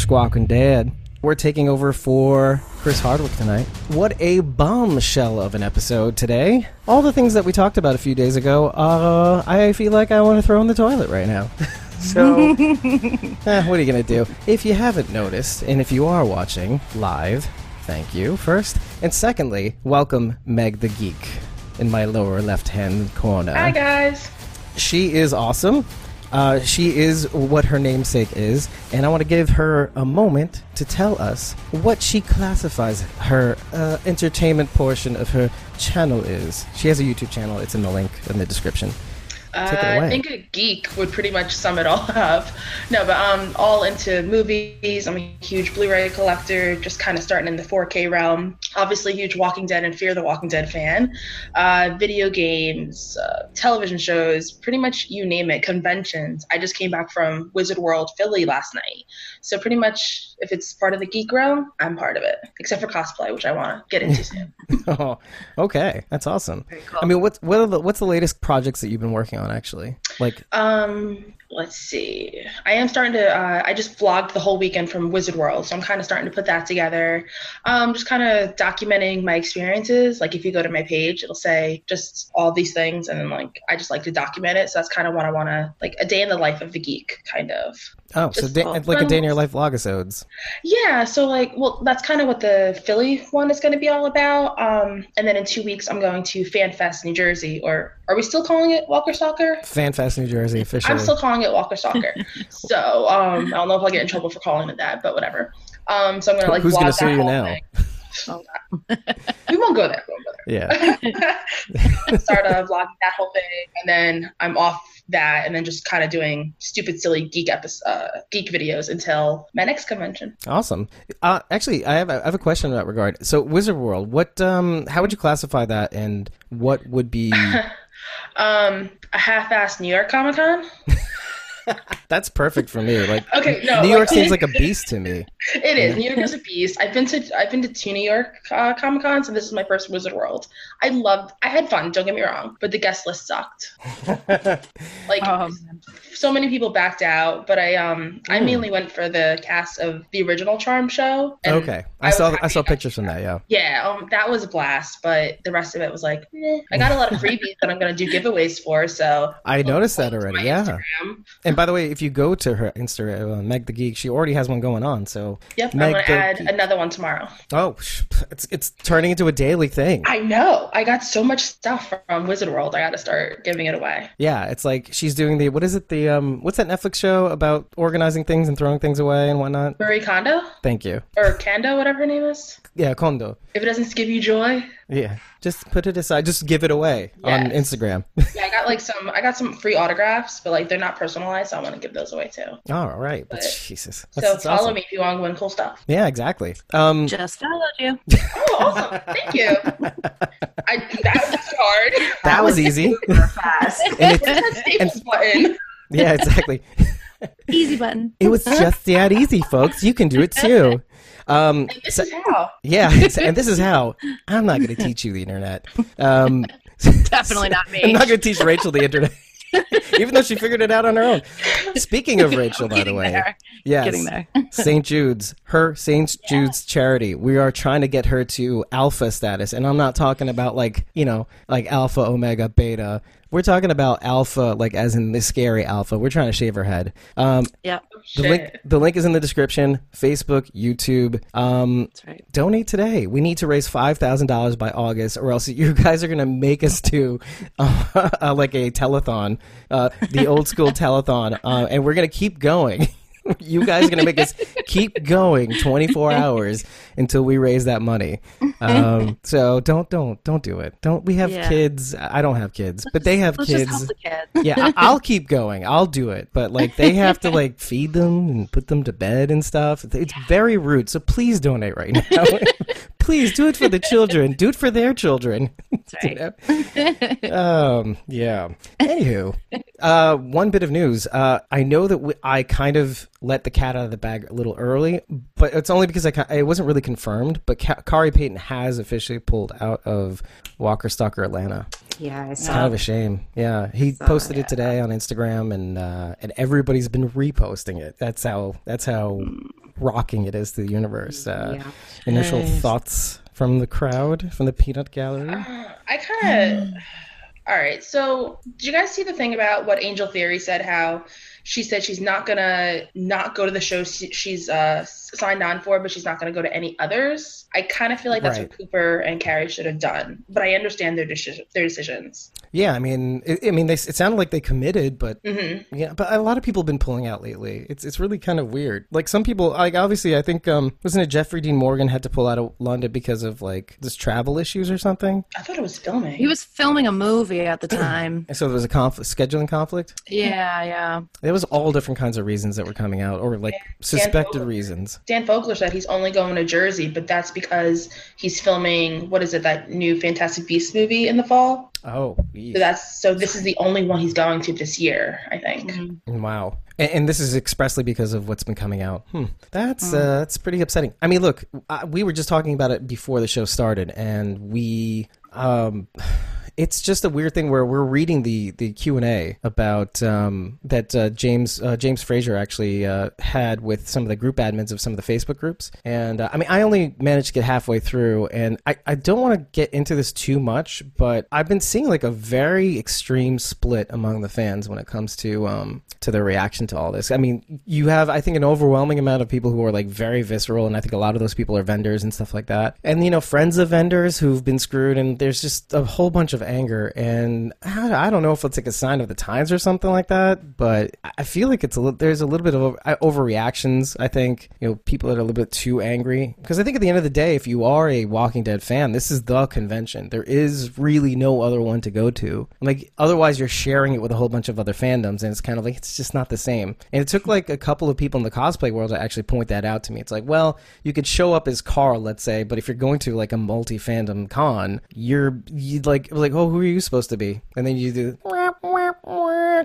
You're squawking dead. We're taking over for Chris Hardwick tonight. What a bombshell of an episode today. All the things that we talked about a few days ago, uh, I feel like I want to throw in the toilet right now. so, eh, what are you going to do? If you haven't noticed, and if you are watching live, thank you first. And secondly, welcome Meg the Geek in my lower left hand corner. Hi guys. She is awesome. Uh, she is what her namesake is, and I want to give her a moment to tell us what she classifies her uh, entertainment portion of her channel is. She has a YouTube channel. It's in the link in the description. Uh, Take it away. I think a geek would pretty much sum it all up. No, but I'm all into movies. I'm a huge Blu-ray collector, just kind of starting in the 4K realm. Obviously, huge Walking Dead and Fear the Walking Dead fan. Uh, video games, uh, television shows, pretty much you name it. Conventions. I just came back from Wizard World Philly last night, so pretty much if it's part of the geek realm, I'm part of it. Except for cosplay, which I want to get into soon. oh, okay, that's awesome. Cool. I mean, what's what are the, what's the latest projects that you've been working on? Actually, like Um, let's see. I am starting to. Uh, I just vlogged the whole weekend from Wizard World, so I'm kind of starting to put that together. Um, just kind of documenting my experiences. Like if you go to my page, it'll say just all these things, and then like I just like to document it. So that's kind of what I want to like a day in the life of the geek, kind of. Oh, so da- like a day in your life vlogisodes. Yeah, so like, well, that's kind of what the Philly one is going to be all about. Um, and then in two weeks, I'm going to FanFest, New Jersey, or are we still calling it Walker Stalker? FanFest New Jersey officially. I'm still calling it Walker Stalker. so um, I don't know if I'll get in trouble for calling it that, but whatever. Um, so I'm gonna like Who's gonna that sue you now? Oh, we won't go there. We won't go yeah. Start uh, vlogging that whole thing, and then I'm off that, and then just kind of doing stupid, silly geek episode, uh, geek videos until my next convention. Awesome. Uh, actually, I have a, I have a question in that regard. So, Wizard World, what um, how would you classify that, and what would be? Um, a half-assed New York Comic Con. That's perfect for me. Like, Okay, no, New like- York seems like a beast to me. It is. New York is a beast. I've been to I've been to two New York uh, Comic Cons, and this is my first Wizard World. I loved. I had fun. Don't get me wrong, but the guest list sucked. Like Um, so many people backed out, but I um I Mm. mainly went for the cast of the original Charm show. okay, I, was saw I saw pictures from that. Yeah. Yeah, um, that was a blast, but the rest of it was like, eh. I got a lot of freebies that I'm gonna do giveaways for. So I noticed that already. Yeah. Instagram. And by the way, if you go to her Instagram, uh, Meg the Geek, she already has one going on. So, Yep, Meg I'm gonna add Geek. another one tomorrow. oh, it's it's turning into a daily thing. I know. I got so much stuff from Wizard World. I got to start giving it away. Yeah, it's like she's doing the what is it the um what's that Netflix show about organizing things and throwing things away and whatnot? Marie Kondo Thank you. or Kondo, whatever her name is. Yeah, Kondo. If it doesn't give you joy, Yeah, just put it aside. Just give it away on Instagram. yeah, I got like some. I got some free autographs, but like they're not personalized, so I want to give those away too. All right, but But- Jesus, so that's, that's follow awesome. me if you want to win cool stuff. Yeah, exactly. Um, just followed you. Oh, awesome! Thank you. I that was hard. that was easy. super fast. and it's, Where's that button? Yeah, exactly. Easy button. It was just that easy, folks. You can do it too. Um, And this so- is how. yeah, and this is how. I'm not going to teach you the internet. Um, Definitely not me. I'm not going to teach Rachel the internet, even though she figured it out on her own. Speaking of Rachel, by the way, there. yes, Getting there. St. Jude's, her St. Jude's charity. We are trying to get her to alpha status, and I'm not talking about like you know like alpha, omega, beta. We're talking about alpha, like as in the scary alpha. We're trying to shave her head. Um, Yep, the Shit. link, the link is in the description. Facebook, YouTube. Um, that's right. donate today. We need to raise five thousand dollars by August, or else you guys are gonna make us do uh, uh, like a telethon, uh, the old school telethon, uh, and we're gonna keep going. you guys are gonna make us keep going twenty four hours until we raise that money. Um, so don't don't don't do it. Don't we have Yeah. kids? I don't have kids, but they have Let's kids the kid. yeah, I- I'll keep going. I'll do it. But like they have to like feed them and put them to bed and stuff. It's very rude. So please donate right now. Please do it for the children. Do it for their children. Right. um, yeah. Anywho, uh, one bit of news. Uh, I know that we, I kind of let the cat out of the bag a little early, but it's only because I it wasn't really confirmed. But Ka- Khary Payton has officially pulled out of Walker Stalker Atlanta. Yeah, I It's kind of a shame. Yeah, he posted yeah. it today on Instagram, and uh, and everybody's been reposting it. That's how that's how rocking it is to the universe. Uh, Yeah. Initial Nice. thoughts from the crowd, from the peanut gallery. I kind of. All right. So, did you guys see the thing about what Angel Theory said? How she said she's not gonna not go to the show she's uh, signed on for, but she's not gonna go to any others. I kind of feel like that's Right. what Cooper and Khary should have done, but I understand their decision, their decisions. Yeah, I mean, it, I mean, they, it sounded like they committed, but hmm yeah, but a lot of people have been pulling out lately. It's it's really kind of weird. Like some people, like obviously, I think um, wasn't it Jeffrey Dean Morgan had to pull out of London because of like just travel issues or something. I thought it was filming. He was filming a movie at the time. And so there was a conflict, scheduling conflict. yeah, yeah. There was all different kinds of reasons that were coming out, or like suspected Vogel. reasons. Dan Fogler said he's only going to Jersey, but that's because he's filming what is it that new Fantastic Beasts movie in the fall. Oh, yeesh. So that's so this is the only one he's going to this year, I think. Wow. And, and this is expressly because of what's been coming out. Hmm. That's uh, that's pretty upsetting. I mean, look, I, we were just talking about it before the show started, and we. Um, it's just a weird thing where we're reading the the Q and A about um, that uh, James uh, James Frazier actually uh, had with some of the group admins of some of the Facebook groups, and uh, I mean I only managed to get halfway through, and I, I don't want to get into this too much, but I've been seeing like a very extreme split among the fans when it comes to um, to their reaction to all this. I mean, you have I think an overwhelming amount of people who are like very visceral, and I think a lot of those people are vendors and stuff like that, and you know friends of vendors who've been screwed, and there's just a whole bunch of anger, and I, don't know if it's like a sign of the times or something like that, but I feel like it's a little, there's a little bit of overreactions. I think you know people that are a little bit too angry because I think at the end of the day, if you are a Walking Dead fan, this is the convention. There is really no other one to go to. Like otherwise, you're sharing it with a whole bunch of other fandoms, and it's kind of like it's just not the same. And it took like a couple of people in the cosplay world to actually point that out to me. It's like, well, you could show up as Carl, let's say, but if you're going to like a multi fandom con, you're you'd like like oh, who are you supposed to be? And then you do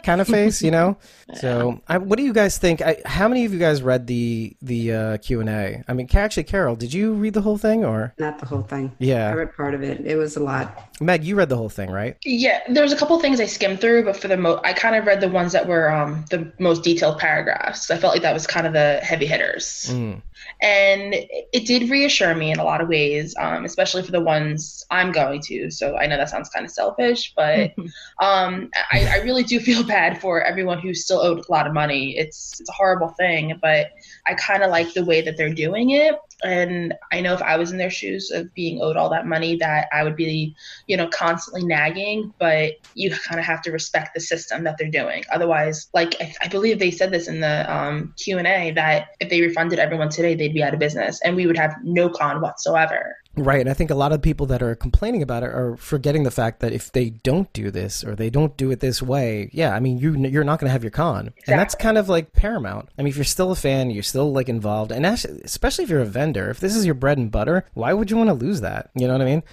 kind of face, you know. So, I, what do you guys think? I, how many of you guys read the the uh, Q and A? I mean, actually, Carol, did you read the whole thing or Not the whole thing. Yeah. I read part of it. It was a lot. Meg? You read the whole thing, right? Yeah, there was a couple things I skimmed through, but for the mo, I kind of read the ones that were um, the most detailed paragraphs. I felt like that was kind of the heavy hitters, Mm. And it, did reassure me in a lot of ways, um, especially for the ones I'm going to. So I know that sounds kind of selfish, but um, I, I really do feel bad for everyone who's still owed a lot of money. It's it's a horrible thing, but I kind of like the way that they're doing it. And I know if I was in their shoes of being owed all that money, that I would be, you know, constantly nagging. But you kind of have to respect the system that they're doing. Otherwise, like I, I believe they said this in the um, Q and A that if they refunded everyone today, they'd be out of business, and we would have no con whatsoever. Right, and I think a lot of people that are complaining about it are forgetting the fact that if they don't do this or they don't do it this way, yeah, I mean you you're not going to have your con, and that's kind of like paramount. I mean, if you're still a fan, you're still like involved, and actually, especially if you're a vendor, if this is your bread and butter, why would you want to lose that? You know what I mean?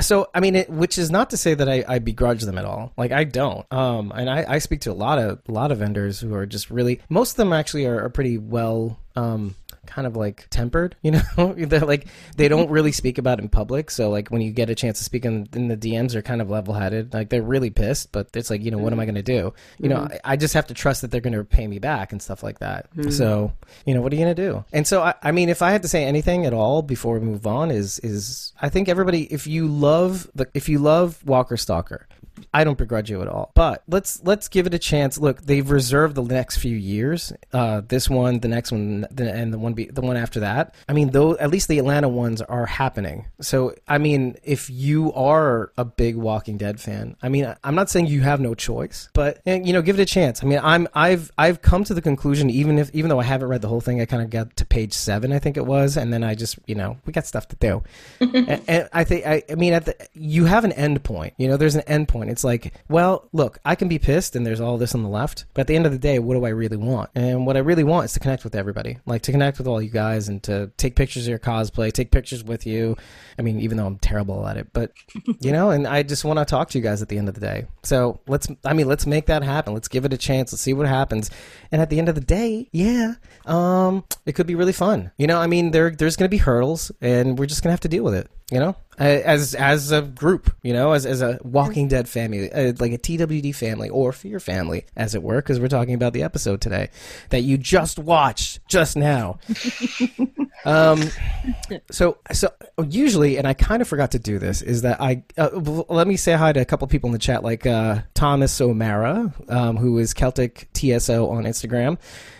So, I mean, it, which is not to say that I, I begrudge them at all. Like I don't. Um, and I, I speak to a lot of a lot of vendors who are just really most of them actually are, are pretty well um kind of like tempered you know? They're like they mm-hmm. don't really speak about it in public so like when you get a chance to speak in, in the dms they're kind of level-headed. Like they're really pissed but it's like you know what am i mm-hmm. going to do? You know mm-hmm. I, I just have to trust that they're going to pay me back and stuff like that. So you know what are you going to do? And so I, I mean if i had to say anything at all before we move on is is i think everybody if you love the if you love walker stalker I don't begrudge you at all. But let's let's give it a chance. Look, they've reserved the next few years. Uh, this one, the next one, the, and the one be, the one after that. I mean, though at least the Atlanta ones are happening. So I mean, if you are a big Walking Dead fan, I mean, I'm not saying you have no choice, but eh, you know, give it a chance. I mean, I'm I've I've come to the conclusion, even if even though I haven't read the whole thing, I kind of got to page seven, I think it was, and then I just you know we got stuff to do. and, and I think I, I mean at the you have an end point. You know, there's an end point. It's like, well, look, I can be pissed, and there's all this on the left, but at the end of the day, what do I really want? And what I really want is to connect with everybody, like to connect with all you guys, and to take pictures of your cosplay, take pictures with you. I mean, even though I'm terrible at it, but you know, and I just want to talk to you guys at the end of the day. So let's, I mean, let's make that happen. Let's give it a chance. Let's see what happens. And at the end of the day, yeah, um, it could be really fun. You know, I mean, there there's going to be hurdles, and we're just going to have to deal with it. You know, uh, as as a group, you know, as as a Walking Dead family, uh, like a TWD family or Fear family, as it were, because we're talking about the episode today that you just watched just now. um, so so usually, and I kind of forgot to do this, is that I uh, let me say hi to a couple people in the chat, like uh, Thomas O'Mara, um, who is Celtic TSO on Instagram.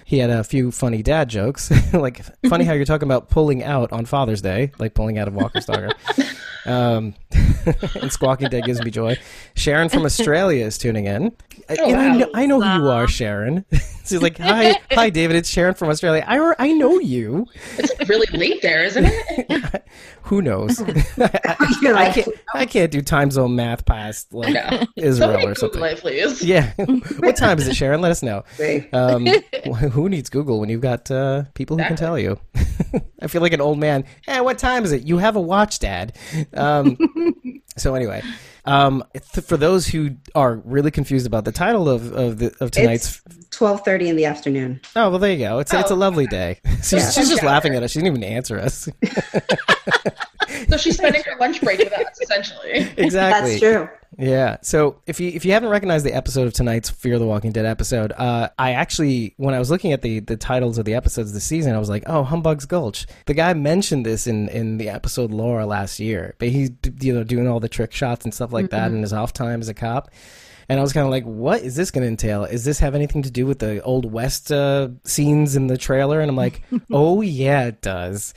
He had a few funny dad jokes, like funny how you're talking about pulling out on Father's Day, like pulling out of Walker Stalker. Um, and Squawking Dead gives me joy. Sharon from Australia is tuning in. I- Oh, and I, know, I know who you are, Sharon. She's like, hi, hi, David. It's Sharon from Australia. I, I know you. It's really late there, isn't it? Who knows? I, I can't. I can't do time zone math past like No. Israel Somebody or something. It, please. Yeah. what time is it, Sharon? Let us know. Um, who needs Google when you've got uh, people who can tell you? I feel like an old man. Hey, what time is it? You have a watch, Dad. Um, so anyway, um, th- for those who are really confused about the title of of, the, of tonight's, twelve thirty in the afternoon. oh well, there you go. It's it's a Oh. lovely day. She's, Yeah. she's just laughing at us. She didn't even answer us. So she's spending her lunch break with us, essentially. exactly. That's true. Yeah. So if you if you haven't recognized the episode of tonight's Fear the Walking Dead episode, uh, I actually when I was looking at the the titles of the episodes this season, I was like, oh, Humbug's Gulch. The guy mentioned this in in the episode Laura last year, but he's you know doing all the trick shots and stuff like that in his off time as a cop. And I was kind of like, what is this going to entail? Is this have anything to do with the old west uh, scenes in the trailer? And I'm like, oh yeah, it does.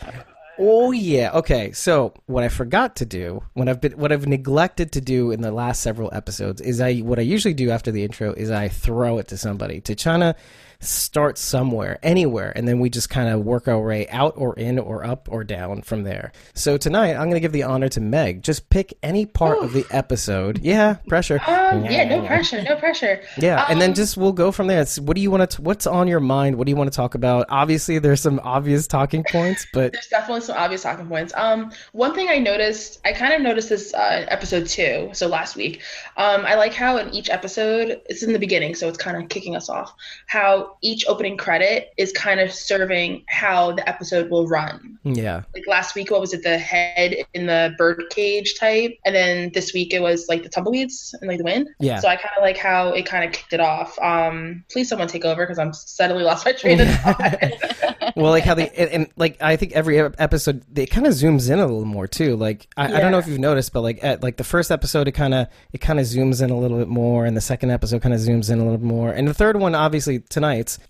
Oh yeah. Okay. So what I forgot to do, what I've been, what I've neglected to do in the last several episodes, is I what I usually do after the intro is I throw it to somebody to to start somewhere, anywhere, and then we just kind of work our way out or in or up or down from there. So tonight I'm going to give the honor to Meg. Just pick any part of the episode. Yeah, pressure. Um, yeah, no pressure, no pressure. Yeah, and then Um, just we'll go from there. It's, what do you want to? What's on your mind? What do you want to talk about? Obviously, there's some obvious talking points, but There's definitely some obvious talking points. Um, one thing I noticed, I kind of noticed this uh, episode two, so last week. Um, I like how in each episode, it's in the beginning, so it's kind of kicking us off. How each opening credit is kind of serving how the episode will run. yeah, Like last week, what was it? The head in the bird cage type, and then this week it was like the tumbleweeds and like the wind. yeah. So I kind of like how it kind of kicked it off. Um, please someone take over because I'm suddenly lost my train of thought. well, like how they and, and like I think every episode they kind of zooms in a little more too. Like I, I don't know if you've noticed, but like at like the first episode, it kind of it kind of zooms in a little bit more, and the second episode kind of zooms in a little bit more, and the third one, obviously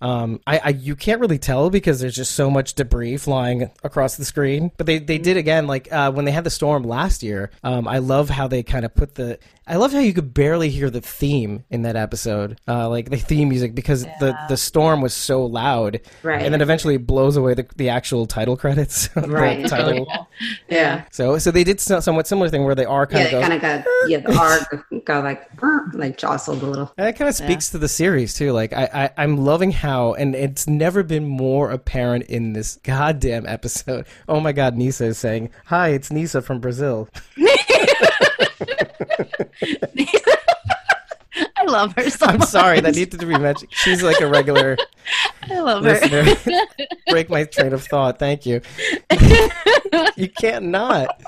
um, I, I you can't really tell because there's just so much debris flying across the screen. But they they did again, like uh, when they had the storm last year. Um, I love how they kind of put the. I love how you could barely hear the theme in that episode, uh, like the theme music, because the the storm was so loud, Right. And then eventually it blows away the, the actual title credits, Right. title. Yeah. So so they did so- somewhat similar thing where they are kind Yeah, of go, kind of got yeah, the arc got like like jostled a little. And it kind of speaks to the series too. Like I, I, I'm loving how, and it's never been more apparent in this goddamn episode. Oh my god, Nisa is saying, "Hi, it's Nisa from Brazil." I love her so I'm much. sorry, that needed to be mentioned. She's like a regular I love her. Break my train of thought. Thank you. you can't not.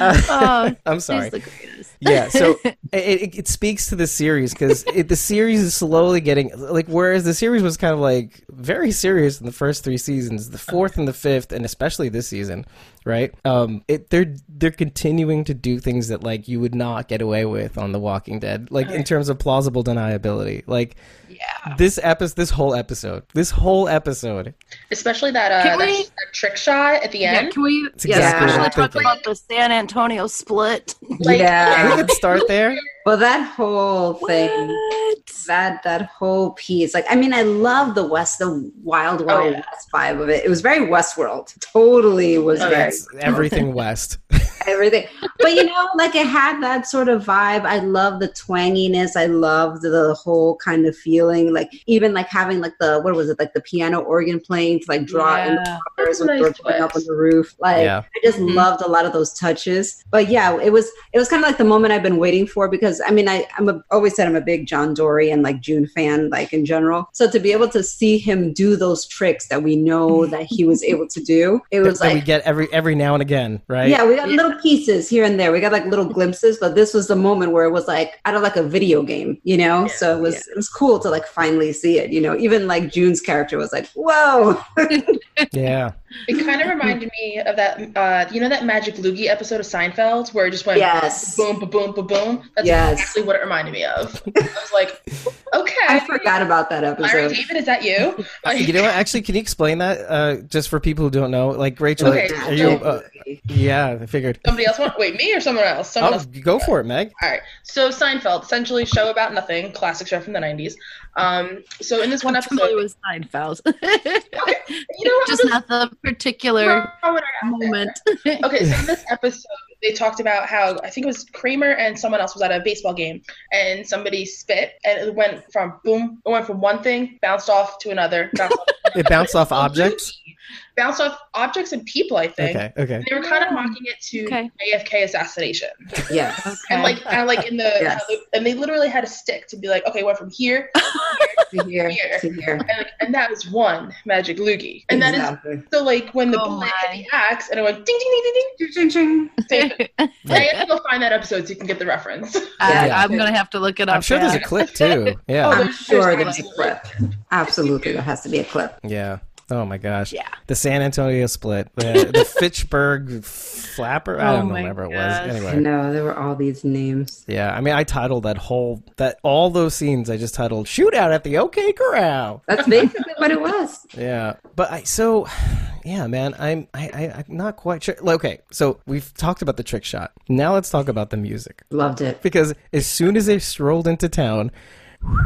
Oh, I'm sorry. she's the greatest. yeah so it, it, it speaks to the series because the series is slowly getting like whereas the series was kind of like very serious in the first three seasons the fourth and the fifth and especially this season right um it they're they're continuing to do things that like you would not get away with on the walking dead like in terms of plausible deniability like Yeah. this episode this whole episode this whole episode Especially that uh, Can that, we- that trick shot at the Yeah, end. can we It's yeah, exactly what especially I'm talk about the San Antonio split? Like, yeah. we could start there yeah. Well, that whole thing, What? that that whole piece, like I mean, I love the West, the Wild Wild Oh, yeah. West vibe of it. It was very Westworld. Totally was Oh, very everything west everything. But you know, like it had that sort of vibe. I love the twanginess. I loved the whole kind of feeling. Like even like having like the what was it like the piano organ playing to like draw in the Yeah. cars That's a when they were nice going up on the roof. Like Yeah. I just Mhm. loved a lot of those touches. But yeah, it was it was kind of like the moment I've been waiting for because I mean I I'm a, always said I'm a big John Dorie and like June fan like in general. So to be able to see him do those tricks that we know that he was able to do, it was that we get every every now and again right yeah, we got little pieces here and there. We got like little glimpses, but this was the moment where it was like out of like a video game, you know. Yeah, so it was it was cool to like finally see it. You know, even like June's character was like, "Whoa!" Yeah. It kind of reminded me of that, uh, you know, that Magic Loogie episode of Seinfeld where it just went yes, boom, boom, boom, boom, boom. That's Yes. exactly what it reminded me of. I was like, okay. I forgot about that Larry episode. David, is that you? Uh, you know what? Actually, can you explain that uh, just for people who don't know? Like Rachel, Okay, are you? Uh, yeah, I figured. Somebody else want? Wait, me or someone else? Someone Oh, else. go for it, Meg. All right. So Seinfeld, essentially show about nothing, classic show from the '90s. Um, so in this one I'm familiar episode, with Seinfeld. you know, Just not the particular throw it out there. moment. Okay, so in this episode, they talked about how I think it was Kramer and someone else was at a baseball game, and somebody spit, and it went from boom, it went from one thing, bounced off to another, bounced off, It bounced off objects. Bounced off objects and people. I think. Okay. Okay. They were kind of mocking it to Okay. JFK assassination, Yes. and like, and like in the, Yes. and they literally had a stick to be like, okay, went from here, to here, Here. to here. and, like, and that was one magic loogie, and that is so like when the Oh bullet hit the axe and it went ding ding ding ding ding. Ching, ching, ching. I have to go find that episode so you can get the reference. I, Yeah. I'm gonna have to look it up. I'm sure there's a clip too. Yeah. Oh, I'm sure there's there's a clip. Absolutely, there has to be a clip. Yeah. Oh my gosh. Yeah. The San Antonio split. The, the Fitchburg flapper. I Oh don't my remember it was. gosh. I Anyway. know there were all these names. Yeah. I mean, I titled that whole that all those scenes. I just titled "Shootout at the OK Corral." That's basically what it was. Yeah. But I so. Yeah, man, I'm I, I I'm not quite sure. Okay, so we've talked about the trick shot. Now let's talk about the music Loved it. because as soon as they strolled into town,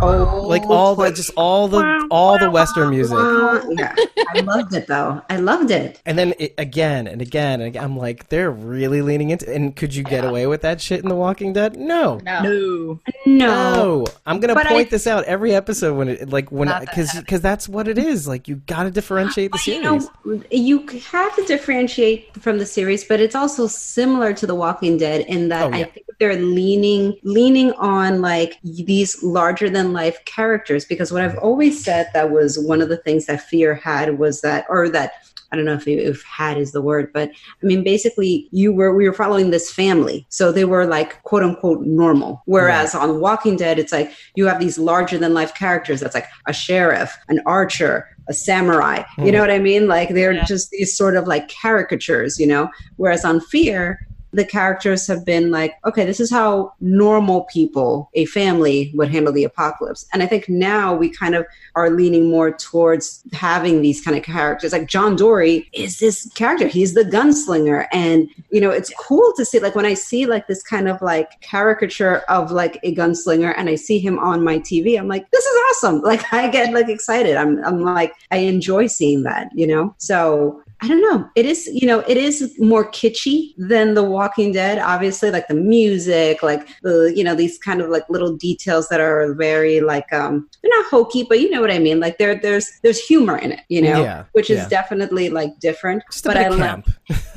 Oh, like all the just all the all the western music, Uh, yeah, I loved it though. I loved it. and then it, again and again and again, I'm like, they're really leaning into. And could you get away with that shit in The Walking Dead? No. No. No. No, No, I'm gonna But point I- this out every episode when it like when Not because heavy. because that's what it is. Like you got to differentiate the But, you series. know, you have to differentiate from the series, but it's also similar to The Walking Dead in that Oh, yeah. I think they're leaning leaning on like these larger than life characters. Because what I've always said that was one of the things that Fear had was that, or that I don't know if if had is the word, but I mean basically you were we were following this family, so they were like quote unquote normal. Whereas on Walking Dead, it's like you have these larger than life characters. That's like a sheriff, an archer, a samurai. You hmm. know what I mean? Like they're Yeah. just these sort of like caricatures, you know. Whereas on Fear, the characters have been like, okay, this is how normal people, a family, would handle the apocalypse. And I think now we kind of are leaning more towards having these kind of characters. Like John Dorie is this character, he's the gunslinger. And, you know, it's cool to see, like, when I see like this kind of like caricature of like a gunslinger and I see him on my TV, I'm like, this is awesome. Like, I get like excited. I'm, I'm like, I enjoy seeing that, you know? So, I don't know. It is, you know, it is more kitschy than The Walking Dead. Obviously, like the music, like the, you know, these kind of like little details that are very like, um, they're not hokey, but you know what I mean. Like there, there's, there's humor in it, you know, Yeah, which is yeah. definitely like different. Just a but I love camp.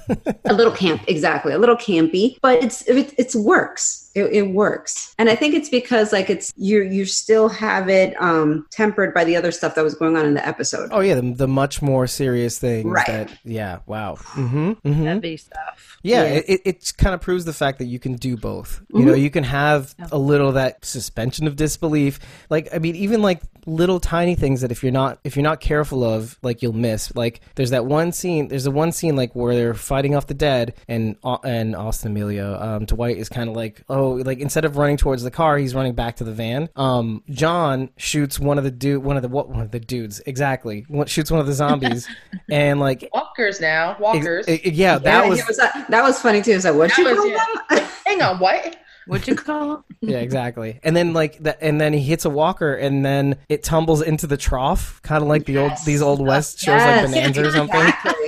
a little camp, exactly, a little campy, but it's it, it's works. It, it works, and I think it's because like it's you you still have it um tempered by the other stuff that was going on in the episode. Oh yeah, the, the much more serious things Right. that yeah, wow. Mm-hmm. mm-hmm. Heavy stuff. Yeah, Yeah. it, it kind of proves the fact that you can do both. You know, you can have a little that suspension of disbelief. Like, I mean, even like little tiny things that if you're not if you're not careful of, like you'll miss. Like, there's that one scene. There's a one scene like where they're fighting off the dead, and and Austin Amelio, um, Dwight is kind of like, oh, like instead of running towards the car, he's running back to the van. Um, John shoots one of the dude, one of the what, one of the dudes, exactly, One- shoots one of the zombies, and like. Walkers now. ex- Walkers. yeah, that Yeah, was was that, that was funny too. It's like what you was- call yeah. Hang on, what? What'd you call yeah, exactly. And then like that, and then he hits a walker, and then it tumbles into the trough, kind of like the old these old west shows like Yes, Bonanza or something. exactly.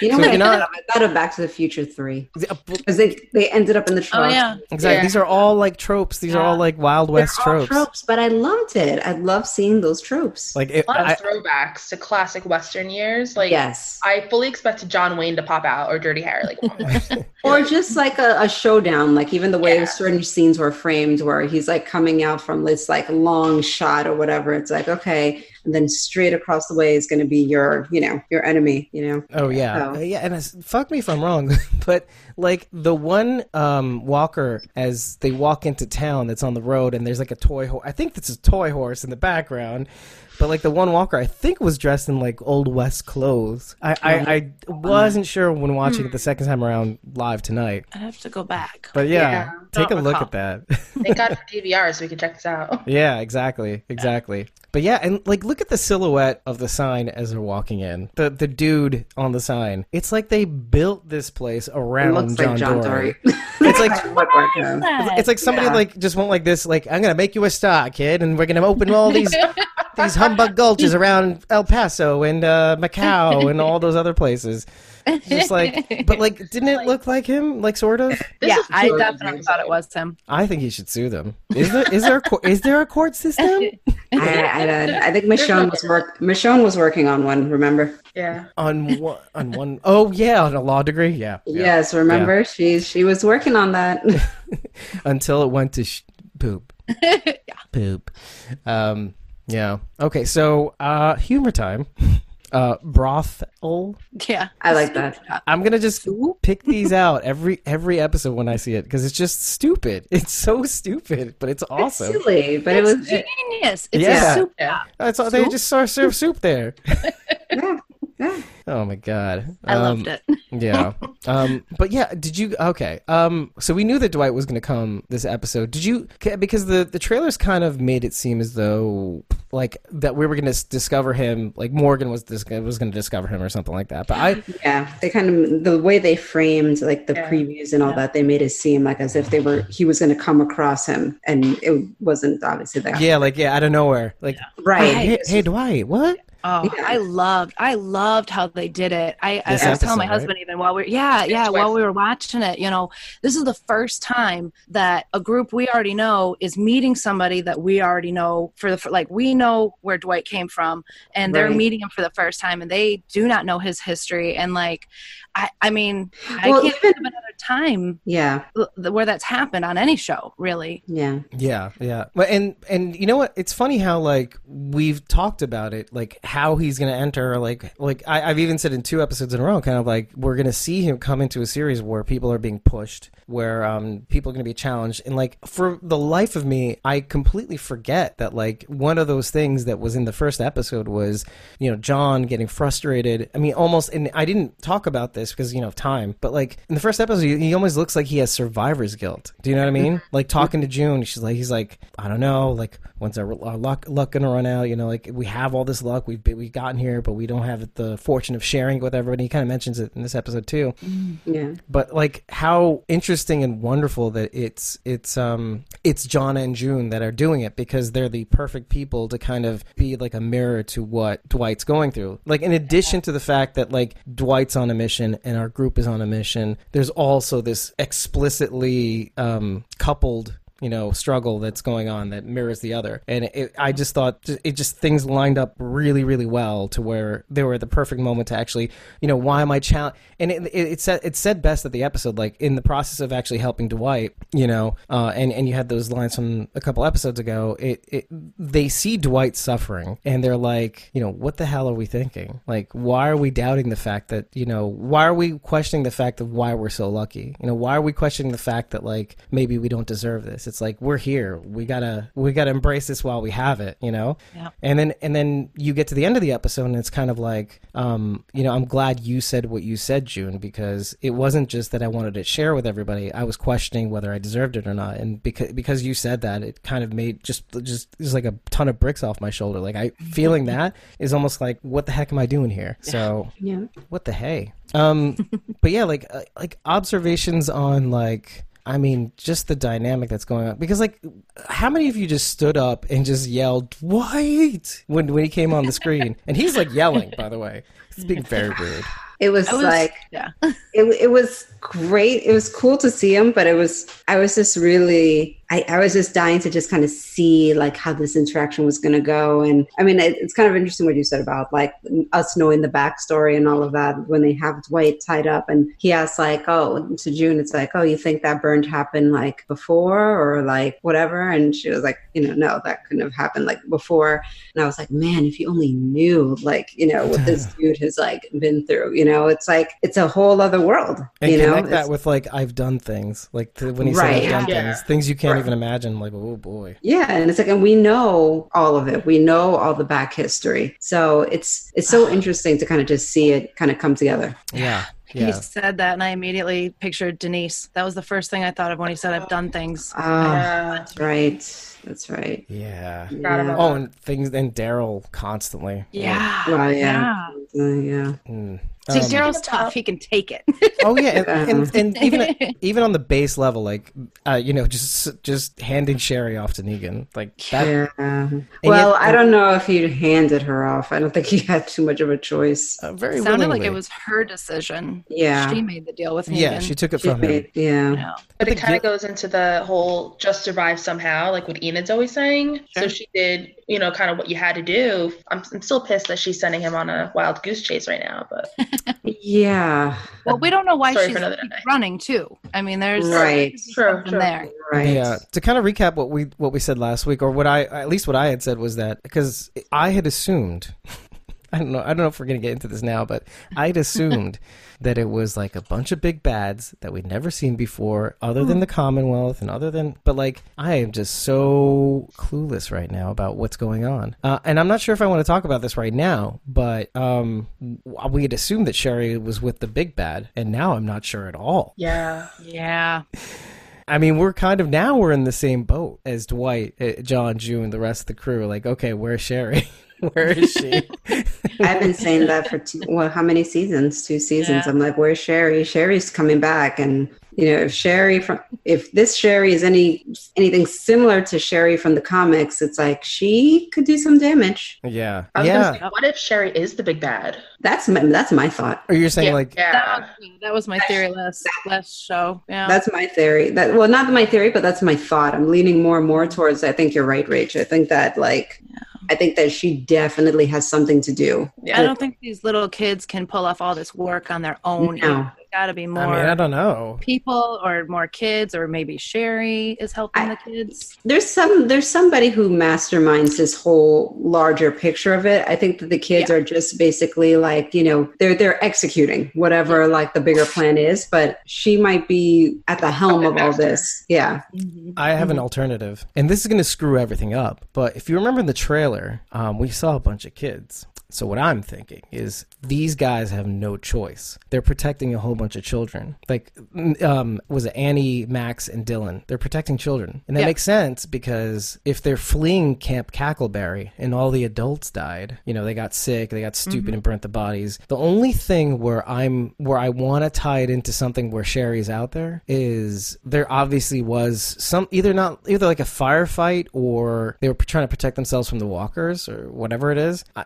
You know So what I you're thought of? I thought of Back to the Future three because they they ended up in the truck. Oh yeah. Yeah. These are all like tropes. These are all like Wild They're West all tropes. tropes, but I loved it. I love seeing those tropes. Like it, A lot of I, throwbacks to classic Western years. Like, yes, I fully expected John Wayne to pop out or Dirty Harry. Like, or just like a, a showdown. Like even the way Yeah. certain scenes were framed, where he's like coming out from this like long shot or whatever. It's like okay, and then straight across the way is going to be your, you know, your enemy. You know. Oh yeah, Oh. Uh, yeah. And it's, fuck me if I'm wrong, but like the one um, walker as they walk into town that's on the road, and there's like a toy horse. I think that's a toy horse in the background. But like the one walker, I think was dressed in like old west clothes. I I, oh, I wasn't sure when hmm. watching it the second time around live tonight. I'd have to go back. But yeah, Yeah. take a Don't look at that. Thank God for DVR so we can check this out. Yeah, exactly, exactly. But yeah, and like look at the silhouette of the sign as they're walking in. The the dude on the sign. It's like they built this place It around looks John, like John Dorie. Dorie. It's like What work, yeah. it's like somebody Yeah. like just went like this, like I'm gonna make you a star, kid, and we're gonna open all these these humbug gulches around El Paso and uh, Macau and all those other places. Just like, but like, didn't it look like him? Like sort of. Yeah, I definitely amazing. thought it was him. I think he should sue them. Is there is there a is there a court system? I, I, I think Michonne was work. Michonne was working on one. Remember? Yeah. on one on one oh yeah on a law degree yeah, yeah. Yes, remember? She she was working on that. until it went to sh- poop poop um yeah okay so uh humor time uh brothel Yeah, I like that. i'm gonna just pick these out every every episode when i see it because it's just stupid it's so stupid but it's awesome It's silly, but it's it was genius. It's Yeah. a soup. Yeah. that's all they just serve, serve soup there yeah, yeah. Oh my god I Um, loved it. yeah um but yeah did you okay um so we knew that dwight was going to come this episode did you because the the trailers kind of made it seem as though like that we were going to discover him like morgan was dis- was going to discover him or something like that but i Yeah, they kind of the way they framed like the Yeah. previews and all that, they made it seem like as if they were he was going to come across him, and it wasn't obviously that. yeah like yeah out of nowhere like right. hey, hey dwight what Oh, Yeah. I loved, I loved how they did it. I, I, This I was telling my episode, right? husband even while we, are yeah, yeah, twice. while we were watching it, you know, this is the first time that a group we already know is meeting somebody that we already know for the, like, we know where Dwight came from and they're meeting him for the first time and they do not know his history. And like, I, I mean, I Well, can't even- think of another time Yeah, where that's happened on any show, really. yeah, Yeah, yeah. But and and you know what? It's funny how like we've talked about it, like how he's gonna enter. Like like I, I've even said in two episodes in a row, kind of like we're gonna see him come into a series where people are being pushed, where um people are gonna be challenged, and like for the life of me, I completely forget that like one of those things that was in the first episode was you know John getting frustrated. I mean, almost. And I didn't talk about this because you know time, but like in the first episode, he, he almost looks like he has survivor's guilt. Do you know what I mean? Like talking to June, she's like, he's like, I don't know, like when's our, our luck luck gonna run out? You know, like we have all this luck, we've been- we've gotten here, but we don't have the fortune of sharing it with everybody. He kind of mentions it in this episode too yeah. but like how interesting and wonderful that it's it's um it's John and June that are doing it because they're the perfect people to kind of be like a mirror to what Dwight's going through. Like in addition to the fact that like Dwight's on a mission and our group is on a mission, there's also this explicitly um coupled you know struggle that's going on that mirrors the other. And it, i just thought it just things lined up really really well to where they were at the perfect moment to actually you know why am i challenge and it, it, it said it said best at the episode like in the process of actually helping dwight you know uh, and and you had those lines from a couple episodes ago it, it they see dwight suffering and they're like you know what the hell are we thinking? Like why are we doubting the fact that you know why are we questioning the fact of why we're so lucky? You know why are we questioning the fact that like maybe we don't deserve this it's like we're here. We gotta we gotta embrace this while we have it you know? Yeah. and then and then you get to the end of the episode and it's kind of like um you know i'm glad you said what you said june because it wasn't just that i wanted to share with everybody. I was questioning whether i deserved it or not. And because because you said that it kind of made just just just like a ton of bricks off my shoulder. Like i feeling that is almost like what the heck am i doing here? So Yeah. what the hey? Um but yeah like uh, like observations on like i mean just the dynamic that's going on because like how many of you just stood up and just yelled dwight when when he came on the screen and he's like yelling by the way He's being very rude. It was, was, like yeah. it, it was great. It was cool to see him, but it was I was just really I, I was just dying to just kind of see like how this interaction was going to go. And I mean, it, it's kind of interesting what you said about like us knowing the backstory and all of that when they have Dwight tied up and he asks like, oh, to June, it's like, oh, you think that burn happened like before or like whatever? And she was like, you know, no, that couldn't have happened like before. And I was like, man, if you only knew like, you know, what this dude has like been through, you know, it's like, it's a whole other world, And you know? connect that It's- with like I've done things, like the, when he Right. said I've done Yeah. things, things you can't Right. Even imagine. Like, oh boy. Yeah, and it's like, and we know all of it. We know all the back history. So it's it's so interesting to kind of just see it kind of come together. Yeah, He said that, and I immediately pictured Denise. That was the first thing I thought of when he said, "I've done things." Oh, Yeah. that's right. That's right. Yeah. Forgot about Oh, and things and Daryl constantly. Yeah. Well, yeah. Yeah. Uh, yeah. Mm. See, Um, Daryl's tough. He can take it. oh yeah, and, and, and even even on the base level, like uh, you know, just just handing Sherry off to Negan, like that. Yeah. Well, yet- I don't know if he handed her off. I don't think he had too much of a choice. Uh, very It sounded like it was her decision. Yeah. She made the deal with Negan. Yeah, she took it She from him. made- yeah. Yeah. But the it kind of goes into the whole just survive somehow, like what Enid's always saying. Sure. So she did, you know, kind of what you had to do. I'm, I'm still pissed that she's sending him on a wild goose chase right now, but Yeah. Well, we don't know why Story she's for another keeps day. running too. I mean, there's Right. there's True, true. there. Right. Yeah. To kind of recap what we what we said last week, or what I at least what I had said was that because I had assumed, I don't know, I don't know if we're gonna get into this now, but I'd assumed that it was like a bunch of big bads that we'd never seen before, other than the Commonwealth and other than, but like I am just so clueless right now about what's going on, uh, and I'm not sure if I want to talk about this right now, but um, we had assumed that Sherry was with the big bad, and now I'm not sure at all. yeah. Yeah. I mean, we're kind of now we're in the same boat as Dwight, uh, John, June, the rest of the crew. Like, okay, where's Sherry? Where is she? I've been saying that for two, well, how many seasons? Two seasons. Yeah. I'm like, where's Sherry? Sherry's coming back, and you know, if Sherry from if this Sherry is any anything similar to Sherry from the comics, it's like she could do some damage. yeah, I was yeah. say, what if Sherry is the big bad? That's my that's my thought. or you're saying yeah, like, That was, that was my theory last last show. Yeah. That's my theory. That well, not my theory, but that's my thought. I'm leaning more and more towards. I think you're right, Rach. I think that like, I think that she definitely has something to do. I don't think these little kids can pull off all this work on their own. No. Got to be more I mean, I don't know. people or more kids, or maybe Sherry is helping I- the kids. There's some there's somebody who masterminds this whole larger picture of it. I think that the kids are just basically like, you know, they're they're executing whatever like the bigger plan is, but she might be at the helm of all this. Yeah. I have an alternative, and this is going to screw everything up. But if you remember in the trailer, um, we saw a bunch of kids. So what I'm thinking is these guys have no choice. They're protecting a whole bunch of children. Like, um, was it Annie, Max, and Dylan? They're protecting children, and that Yeah. makes sense because if they're fleeing Camp Cackleberry and all the adults died, you know, they got sick, they got stupid and burnt the bodies. The only thing where I'm where I want to tie it into something where Sherry's out there is there obviously was some either not either like a firefight or they were trying to protect themselves from the walkers or whatever it is. I,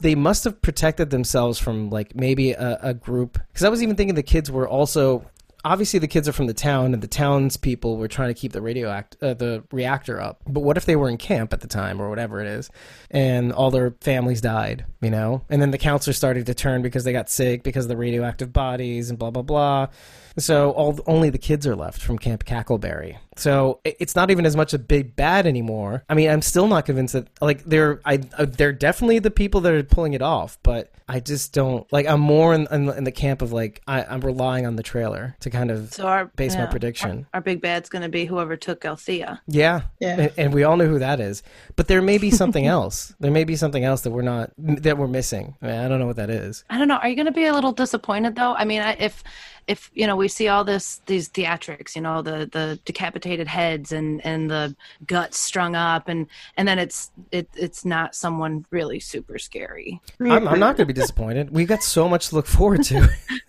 they must have protected themselves from like maybe a, a group. Because I was even thinking the kids were also obviously the kids are from the town and the townspeople were trying to keep the radio act uh, the reactor up. But what if they were in camp at the time or whatever it is and all their families died you know? And then the counselors started to turn because they got sick because of the radioactive bodies and blah blah blah so all only the kids are left from Camp Cackleberry. So it's not even as much a big bad anymore. I mean, I'm still not convinced that like they're I uh, they're definitely the people that are pulling it off, but I just don't like. I'm more in, in, in the camp of like I, I'm relying on the trailer to kind of So our base my prediction. Our, our big bad's going to be whoever took Althea. Yeah. Yeah. And, and we all know who that is. But there may be something else. There may be something else that we're not that we're missing. I, mean, I don't know what that is. I don't know. Are you going to be a little disappointed though? I mean, I, if if you know we see all this these theatrics, you know, the the decapitated heads and and the guts strung up, and and then it's it it's not someone really super scary. I'm, I'm not going to be disappointed. We've got so much to look forward to.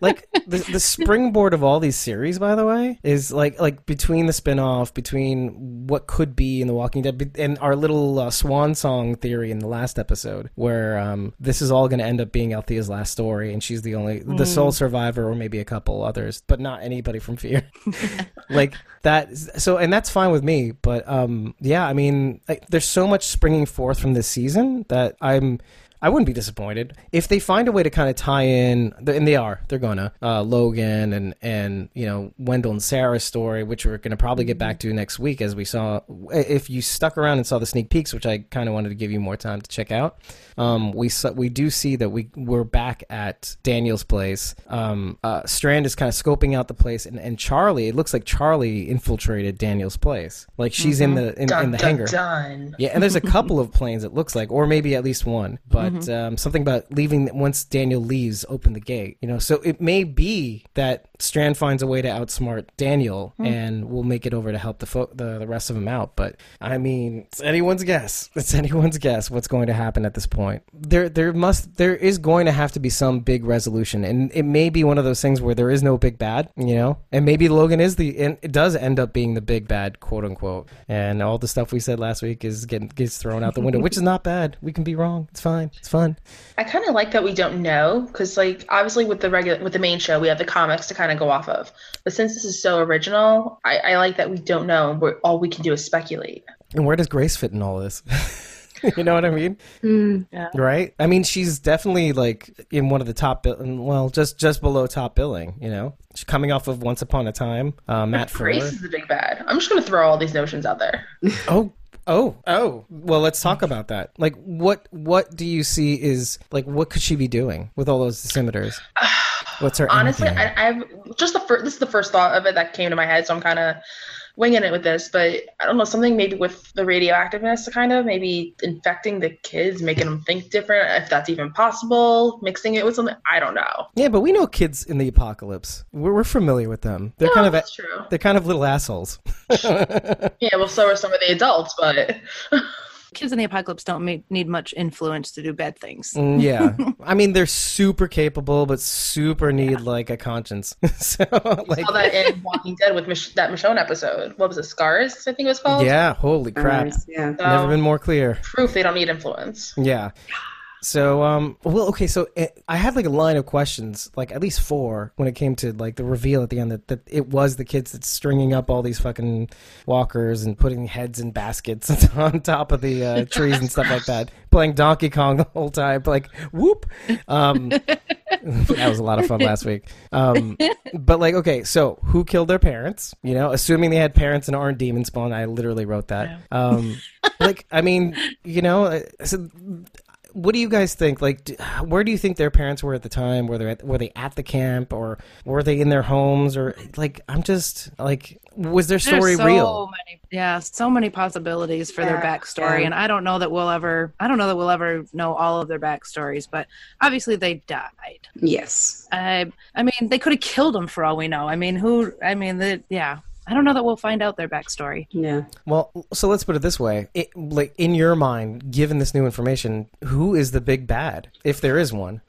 like the, the springboard of all these series by the way is like like between the spin-off between what could be in the walking dead and our little uh, swan song theory in the last episode where um, this is all going to end up being althea's last story and she's the only the sole survivor or maybe a couple others but not anybody from fear. Like that so and that's fine with me but um yeah i mean like, there's so much springing forth from this season that i'm I wouldn't be disappointed if they find a way to kind of tie in, and they are. They're gonna uh, Logan and and you know Wendell and Sarah's story, which we're gonna probably get back to next week, as we saw. If you stuck around and saw the sneak peeks, which I kind of wanted to give you more time to check out, um, we saw, we do see that we we're back at Daniel's place. Um, uh, Strand is kind of scoping out the place, and, and Charlie. It looks like Charlie infiltrated Daniel's place, like she's in the in, in the dun, hangar. dun. Yeah, and there's a couple of planes. It looks like, or maybe at least one. But um, something about leaving once Daniel leaves, open the gate. You know, so it may be that Strand finds a way to outsmart Daniel, and will make it over to help the fo- the the rest of them out. But I mean, it's anyone's guess. It's anyone's guess what's going to happen at this point. There, there must, there is going to have to be some big resolution, and it may be one of those things where there is no big bad. You know, and maybe Logan is the, and it does end up being the big bad, quote unquote. And all the stuff we said last week is getting gets thrown out the window, which is not bad. We can be wrong. It's fine. It's fun. I kind of like that we don't know because, like, obviously with the regular with the main show, we have the comics to kind of go off of. But since this is so original, I, I like that we don't know. We're, all we can do is speculate. And where does Grace fit in all this? you know what I mean? Mm. Right? I mean, she's definitely like in one of the top, bill- well, just just below top billing. You know, she's coming off of Once Upon a Time. Uh, Matt Grace Fuller. is the big bad. I'm just gonna throw all these notions out there. Oh, oh, oh. Well, let's talk about that. Like, what what do you see is like what could she be doing with all those dosimeters? What's her Honestly. I, I've just the first. This is the first thought of it that came to my head, so I'm kind of winging it with this. But I don't know something maybe with the radioactiveness, kind of maybe infecting the kids, making them think different, if that's even possible. Mixing it with something, I don't know. yeah, but we know kids in the apocalypse. We're, we're familiar with them. They're No, kind oh, of that's true. they're kind of little assholes. Yeah, well, so are some of the adults, but Kids in the apocalypse don't ma- need much influence to do bad things. Mm, yeah, I mean they're super capable, but super need like a conscience. so like, saw that in Walking Dead with Mich- that Michonne episode. What was it, Scars? I think it was called. yeah, holy crap, Nice, yeah. So, never been more clear. proof they don't need influence. Yeah. So, um, well, okay. So it, I had like a line of questions, like at least four, when it came to like the reveal at the end that, that it was the kids that's stringing up all these fucking walkers and putting heads in baskets on top of the uh, trees and stuff like that, playing Donkey Kong the whole time, like whoop. Um, that was a lot of fun last week. Um, but like, okay, so who killed their parents? You know, assuming they had parents and aren't demon spawn. I literally wrote that. Um, like, I mean, you know, uh, so what do you guys think? Like, d- where do you think their parents were at the time? Were they at, were they at the camp, or were they in their homes, or like? I'm just like, was their story so real? Many, yeah, so many possibilities for their backstory, yeah. and I don't know that we'll ever. I don't know that we'll ever know all of their backstories, but obviously they died. Yes. I, I mean, they could have killed them for all we know. I mean, who? I mean, the, yeah. I don't know that we'll find out their backstory. Yeah. Well, so let's put it this way: it, like in your mind, given this new information, who is the big bad, if there is one?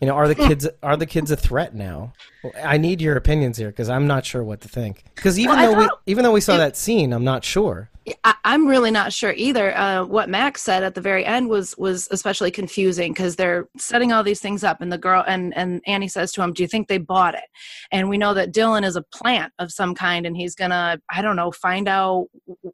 You know, are the kids are the kids a threat now? Well, I need your opinions here because I'm not sure what to think. Because even Well, though we even though we saw that scene, I'm not sure. I, I'm really not sure either. Uh, what Max said at the very end was was especially confusing because they're setting all these things up, and the girl and and Annie says to him, "Do you think they bought it?" And we know that Dylan is a plant of some kind, and he's gonna I don't know find out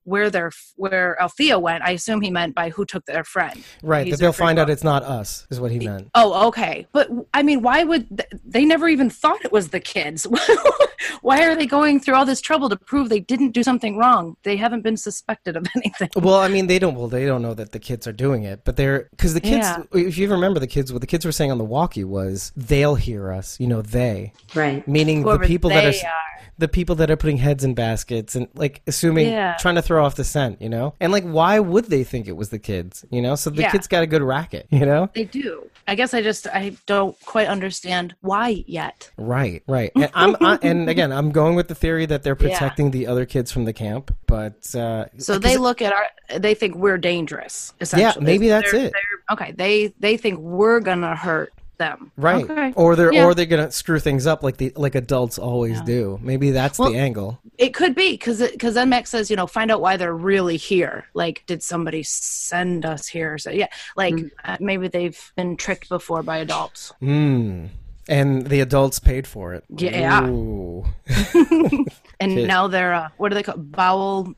where their where Althea went. I assume he meant by who took their friend. Right, that they'll find out it's not us, is what he meant. Oh, okay. But I mean, why would th- they never even thought it was the kids? why are they going through all this trouble to prove they didn't do something wrong? They haven't been suspected of anything. Well, I mean, they don't. Well, they don't know that the kids are doing it, but they're because the kids. Yeah. If you remember, the kids. What the kids were saying on the walkie was, "They'll hear us." You know, they Right. meaning Whoever the people that are, are. The people that are putting heads in baskets and like assuming Yeah. trying to throw off the scent. You know, and like, why would they think it was the kids? You know, so the Yeah. kids got a good racket. You know, They do. I guess I just I don't quite understand why yet. right, right. And I'm I, and again, I'm going with the theory that they're Yeah. protecting the other kids from the camp, but uh, So they look at our they think we're dangerous. Essentially, maybe that's They're- it. they're- okay, they they think we're gonna hurt them. Right. Okay. Or they're Yeah. or they're gonna screw things up like the like adults always do. Maybe that's Well- the angle. It could be because because then Max says, you know, find out why they're really here. Like, did somebody send us here? So yeah, like uh, maybe they've been tricked before by adults. Hmm. And the adults paid for it. Yeah. Ooh. And Shit. now they're uh, what do they call bowel?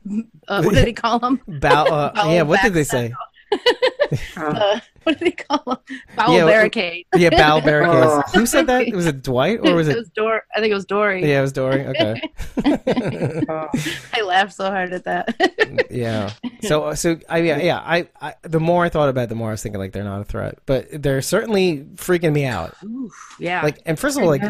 Uh, what did he call them? Bow, uh, Bowel yeah, what did they say? Uh, what do they call them? Bowel Yeah, barricade. Yeah, bow barricades. Oh. Who said that? Was it Dwight or was it it? was Dor. I think it was Dorie. Yeah, it was Dorie. Okay. I laughed so hard at that. yeah. So, uh, so I yeah, yeah. I, I the more I thought about it, the more I was thinking like they're not a threat, but they're certainly freaking me out. yeah. Like, and first of all, like,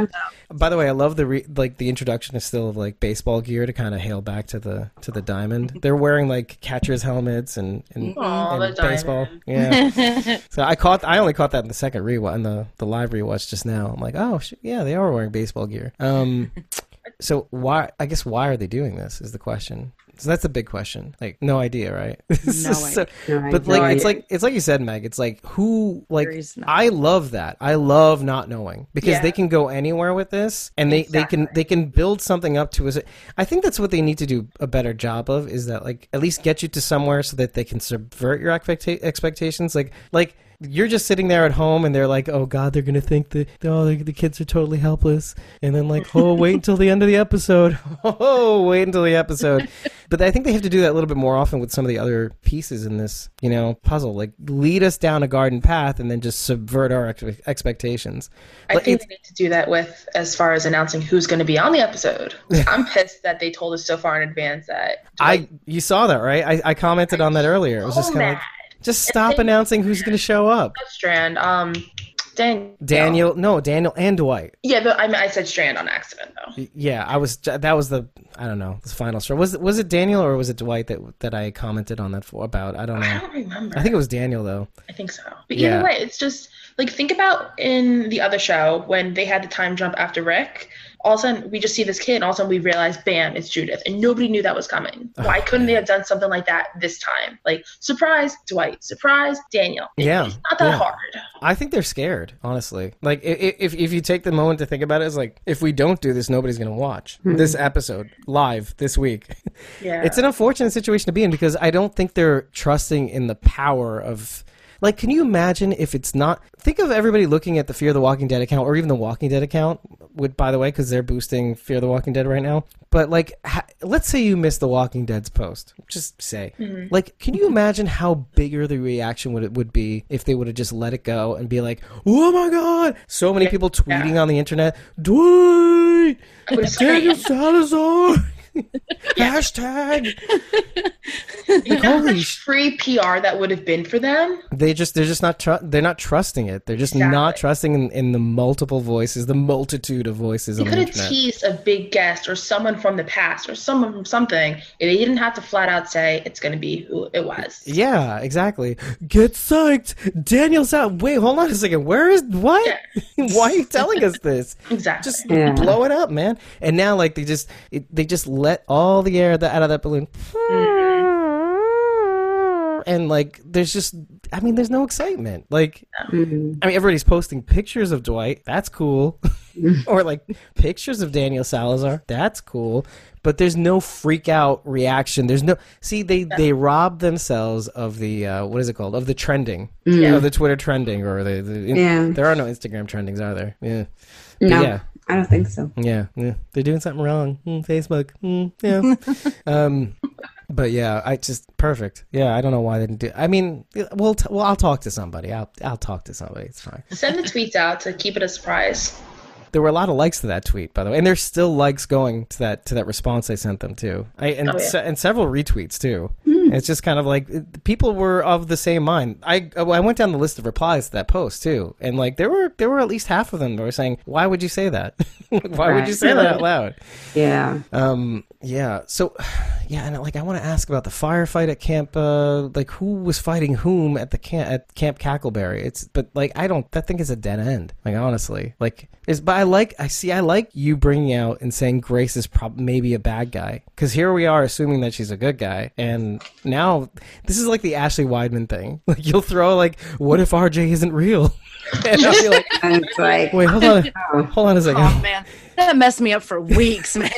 by the way, I love the re- like the introduction is still of like baseball gear to kind of hail back to the to the diamond. They're wearing like catchers helmets and and, Aw, and the baseball. Yeah. So I caught I only caught that in the second rewatch in the the live rewatch just now. I'm like, oh sh- yeah, they are wearing baseball gear. Um, so why? I guess why are they doing this? Is the question. So that's a big question. Like, no idea, right? No So- No but idea. like, it's like it's like you said, Meg. It's like who like There is no- I love that. I love not knowing because Yeah. they can go anywhere with this, and they they can they can build something up to us. I think that's what they need to do a better job of is that like at least get you to somewhere so that they can subvert your expecta- expectations. Like like. You're just sitting there at home, and they're like, "Oh God, they're gonna think that oh, the, the kids are totally helpless," and then like, "Oh, wait until the end of the episode." Oh, wait until the episode. But I think they have to do that a little bit more often with some of the other pieces in this, you know, puzzle. Like lead us down a garden path and then just subvert our ex- expectations. I But think they need to do that with as far as announcing who's going to be on the episode. I'm pissed that they told us so far in advance that. I you saw that right? I, I commented on that earlier. It was just kind of like, just stop announcing who's going to show up. Strand. Um, Daniel. Daniel, no, Daniel and Dwight. Yeah, but I, mean, I said Strand on accident though. Yeah, I was. That was the I don't know the final straw. Was it was it Daniel or was it Dwight that that I commented on that for about? I don't know. I don't remember. I think it was Daniel though. I think so. But Yeah. either way, it's just like think about in the other show when they had the time jump after Rick. All of a sudden, we just see this kid, and all of a sudden, we realize, bam, it's Judith, and nobody knew that was coming. Why couldn't they have done something like that this time? Like, surprise, Dwight, surprise, Daniel. It- Yeah, it's not that yeah. hard. I think they're scared, honestly. Like, i- i- if if you take the moment to think about it, it's like if we don't do this, nobody's going to watch hmm. this episode live this week. Yeah, It's an unfortunate situation to be in because I don't think they're trusting in the power of. Like, can you imagine if it's not? Think of everybody looking at the Fear the Walking Dead account, or even the Walking Dead account. Would, by the way, because they're boosting Fear the Walking Dead right now. But like, ha- let's say you missed the Walking Dead's post. Just say, mm-hmm. like, can you imagine how bigger the reaction would it would be if they would have just let it go and be like, "Oh my god!" So many people tweeting on the internet, "Dwight, Daniel. Salazar." Hashtag. You know how holy much free PR that would have been for them? They just they're just not tru- they're not trusting it. They're just not trusting in, in the multiple voices, the multitude of voices You on could the have internet. teased a big guest or someone from the past or someone from something. and They didn't have to flat out say it's going to be who it was. yeah, exactly. Get psyched, Daniel's out. Wait, hold on a second. Where is what? Why are you telling us this? Exactly. Just Yeah. blow it up, man. And now, like they just it, they just let all the air that, out of that balloon. Mm. And like, there's just, I mean, there's no excitement. Like, Mhm. I mean, everybody's posting pictures of Dwight. That's cool. or like pictures of Daniel Salazar. That's cool. But there's no freak out reaction. There's no see they they rob themselves of the uh, what is it called of the trending of the Twitter trending or the, the Yeah. there are no Instagram trendings are there yeah No, yeah I don't think so. yeah yeah they're doing something wrong mm, Facebook mm, yeah um but yeah I just perfect yeah I don't know why they didn't do I mean we'll t- well I'll talk to somebody I'll I'll talk to somebody it's fine Send the tweets out to keep it a surprise. There were a lot of likes to that tweet, by the way, and there's still likes going to that to that response I sent them too. I and Oh, yeah. se- and several retweets too. Hmm. It's just kind of like people were of the same mind. I I went down the list of replies to that post too, and like there were there were at least half of them that were saying, "Why would you say that? Why would you say that out loud?" Yeah. Um, yeah. So, yeah, and like I want to ask about the firefight at Camp. Uh, like who was fighting whom at the camp at Camp Cackleberry? It's but like I don't. That thing is a dead end. Like honestly, like is. But I like. I see. I like you bringing out and saying Grace is prob maybe a bad guy because here we are assuming that she's a good guy, and now this is like the Ashley Weidman thing. Like you'll throw like, what if RJ isn't real? and I'll be like, it's like, wait, hold on, oh, hold on a second. Oh man, that messed me up for weeks, man.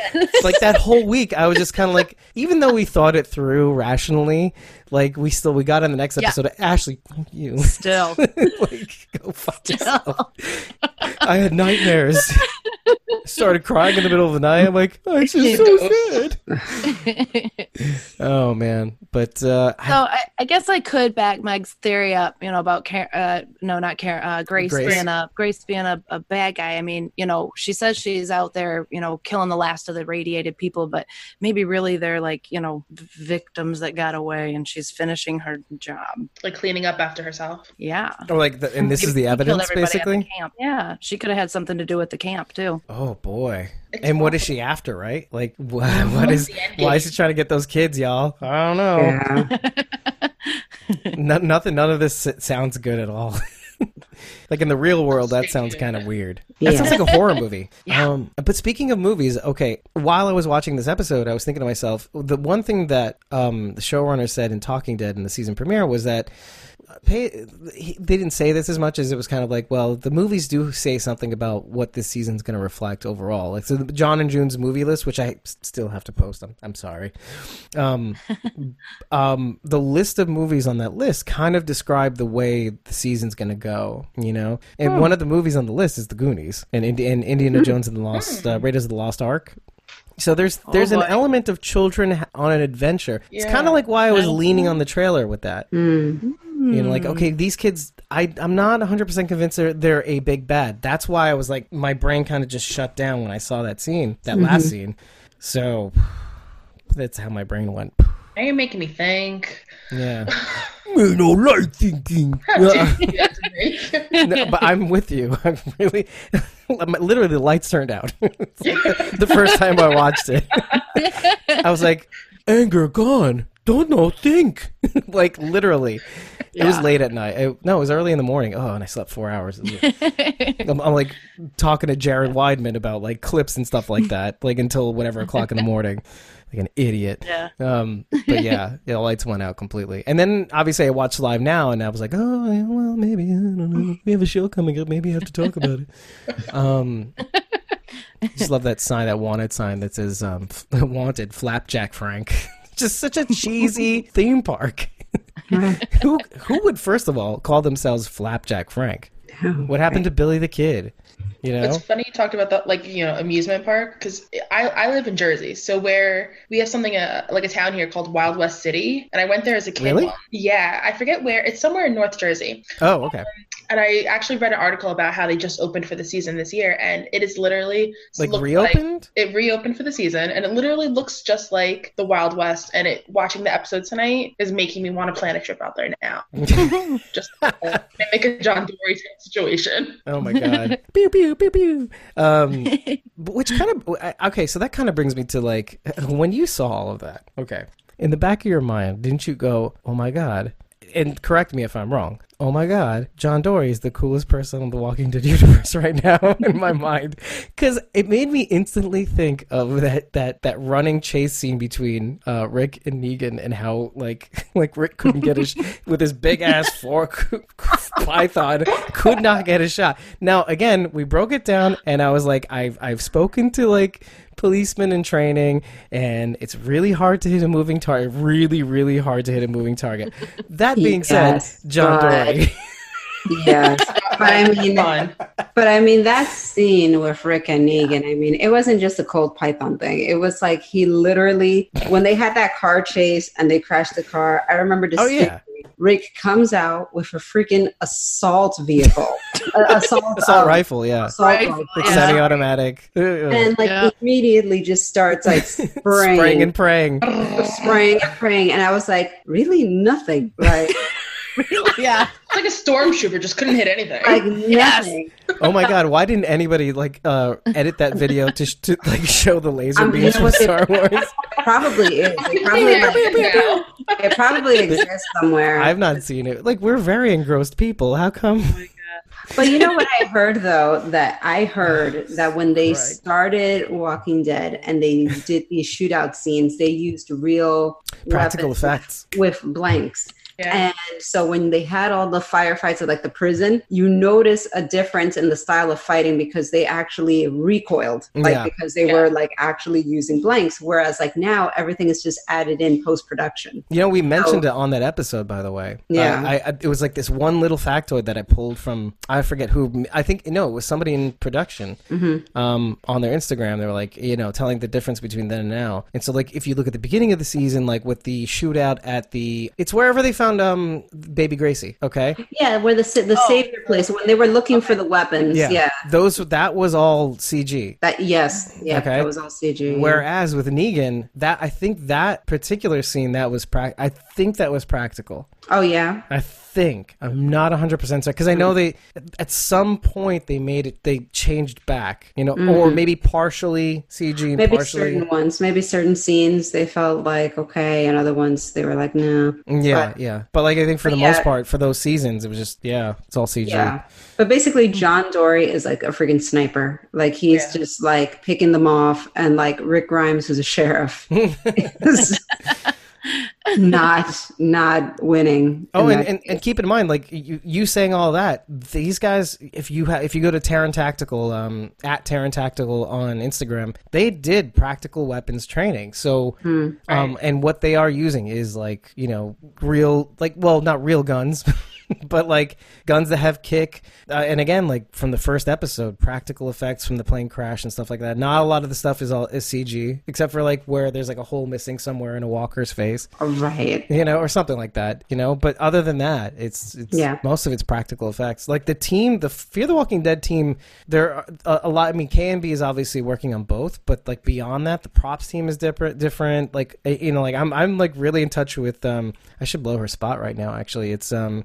like that whole week i was just kind of like even though we thought it through rationally like we still we got in the next Yeah. episode. Ashley fuck you. Still, like go fuck yourself. I had nightmares. Started crying in the middle of the night. I'm like oh, it's just so sad oh man. But uh I- So I, I guess I could back Meg's theory up, you know, about Car- uh, no, not Karen, uh, Grace, Grace. being a Grace being a, a bad guy. I mean, you know, she says she's out there, you know, killing the last of the radiated people, but maybe really they're like, you know, victims that got away, and she's finishing her job. like cleaning up after herself. Yeah, or like the, and this is the Maybe she killed evidence everybody the basically camp. Yeah, she could have had something to do with the camp too. oh boy It's and what is she after right like what, what is why is she trying to get those kids y'all i don't know yeah. No, nothing. None of this sounds good at all. like in the real world, that sounds kind of weird. That sounds like a horror movie. Yeah. Um, but speaking of movies, okay. While I was watching this episode, I was thinking to myself, the one thing that um, the showrunner said in Talking Dead in the season premiere was that. Pay, he, they didn't say this as much as it was kind of like, well, the movies do say something about what this season's going to reflect overall. Like, so the John and June's movie list, which I still have to post. I'm, I'm sorry. Um, um, the list of movies on that list kind of describe the way the season's going to go, you know? And one of the movies on the list is The Goonies and, Indi- and Indiana Jones and the Lost, uh, Raiders of the Lost Ark. So there's there's an element of children on an adventure. It's kind of like why I was leaning on the trailer with that. Mm. You know, like hmm. okay, these kids, I I'm not 100 percent convinced they're they're a big bad. That's why I was like, my brain kind of just shut down when I saw that scene, that last mm-hmm. scene. So that's how my brain went. Now you're making me think. Yeah. Me no like thinking. Yeah. That's great. no, but I'm with you. I'm really, literally, the lights turned out. It's like the, the first time I watched it, I was like, anger gone. Don't know, think. like literally, it was late at night. I, no, it was early in the morning. Oh, and I slept four hours. I'm, I'm like talking to Jared Weidman about like clips and stuff like that, like until whatever o'clock in the morning, like an idiot. Yeah. Um, but yeah, yeah, the lights went out completely. And then obviously I watched live now, and I was like, oh, yeah, well, maybe I don't know. We have a show coming up. Maybe I have to talk about it. Um, just love that sign, that wanted sign that says um, "Wanted Flapjack Frank." just such a cheesy theme park. who who would first of all call themselves Flapjack Frank? Oh, what happened to Billy the Kid? You know, It's funny you talked about that, like you know, amusement park because I I live in Jersey, so where we have something uh, like a town here called Wild West City, and I went there as a kid. Really? Yeah, I forget where. It's somewhere in North Jersey, oh okay, and I actually read an article about how they just opened for the season this year, and it is literally like reopened. it reopened for the season, and it literally looks just like the Wild West. And it watching the episode tonight is making me want to plan a trip out there now, just to make a John Dorie situation. Oh my god. pew pew pew pew. Um which kind of okay, so that kind of brings me to like when you saw all of that. Okay. In the back of your mind, didn't you go, "Oh my god." And correct me if I'm wrong. Oh my god, John Dorie is the coolest person in the Walking Dead universe right now in my mind cuz it made me instantly think of that that that running chase scene between uh, Rick and Negan and how like like Rick couldn't get his with his big ass fork python could not get a shot. Now again, we broke it down and I was like I've I've spoken to like policemen in training and it's really hard to hit a moving target. Really really hard to hit a moving target. That being Yes, said, John but- Dorie Yes, but I mean, but I mean that scene with Rick and Negan. I mean, it wasn't just a Colt Python thing. It was like he literally, when they had that car chase and they crashed the car. I remember Oh, yeah. Rick comes out with a freaking assault vehicle, a, assault, assault um, rifle, yeah. assault Rifle, rifle. Like Yeah. semi-automatic. And like Yeah. immediately just starts like spraying, spraying and praying. spraying and praying, and I was like, really nothing, like yeah. It's like a stormtrooper, just couldn't hit anything. like Yes. Oh my god, why didn't anybody like uh edit that video to, sh- to like show the laser Um, you beams know from what they- Star Wars? Probably is. It probably, Yeah, like, it probably exists somewhere. I've not seen it. Like we're very engrossed people. How come? But you know what I heard though? That I heard that when they Right. started Walking Dead and they did these shootout scenes, they used real Practical effects. with blanks. Yeah. And so when they had all the firefights at like the prison, you notice a difference in the style of fighting because they actually recoiled, like Yeah. because they Yeah. were like actually using blanks. Whereas like now everything is just added in post production. You know, we mentioned it on that episode, by the way. Yeah. Uh, I, I, it was like this one little factoid that I pulled from, I forget who, I think, no, it was somebody in production Mm-hmm. um, on their Instagram. They were like, you know, telling the difference between then and now. And so, like, if you look at the beginning of the season, like with the shootout at the, it's wherever they found um, Baby Gracie, okay? Yeah, where the the Oh. savior place when they were looking for the weapons. Yeah. Those, that was all CG. That yes, yeah, Okay. that was all CG. Whereas with Negan, that I think that particular scene that was prac I think that was practical. oh yeah, I think I'm not 100 percent certain because I know they at some point they made it they changed back, you know, or maybe partially CG, Mm-hmm. maybe partially. certain ones, maybe certain scenes they felt like okay, and other ones they were like no. Yeah, But- yeah. But like I think for the but most part, for those seasons, it was just yeah, it's all CG. Yeah. But basically, John Dorie is like a freaking sniper. Like he's Yeah. just like picking them off, and like Rick Grimes, who's a sheriff, is not not winning. Oh, and, and, and keep in mind, like you, you saying all that, these guys, if you ha- if you go to Taran Tactical, um, at Taran Tactical on Instagram, they did practical weapons training. So, um, Right. and what they are using is like you know real, like well, not real guns. But like guns that have kick, uh, and again, like from the first episode, practical effects from the plane crash and stuff like that. Not a lot of the stuff is all is CG, except for like where there's like a hole missing somewhere in a walker's face right. you know, or something like that, you know. But other than that, it's it's Yeah. most of it's practical effects. Like the team, the Fear the Walking Dead team, there are a, a lot. I mean, KNB is obviously working on both, but like beyond that, the props team is different. Different, like eh, you know, like I'm I'm like really in touch with. um I should blow her spot right now. Actually, it's um.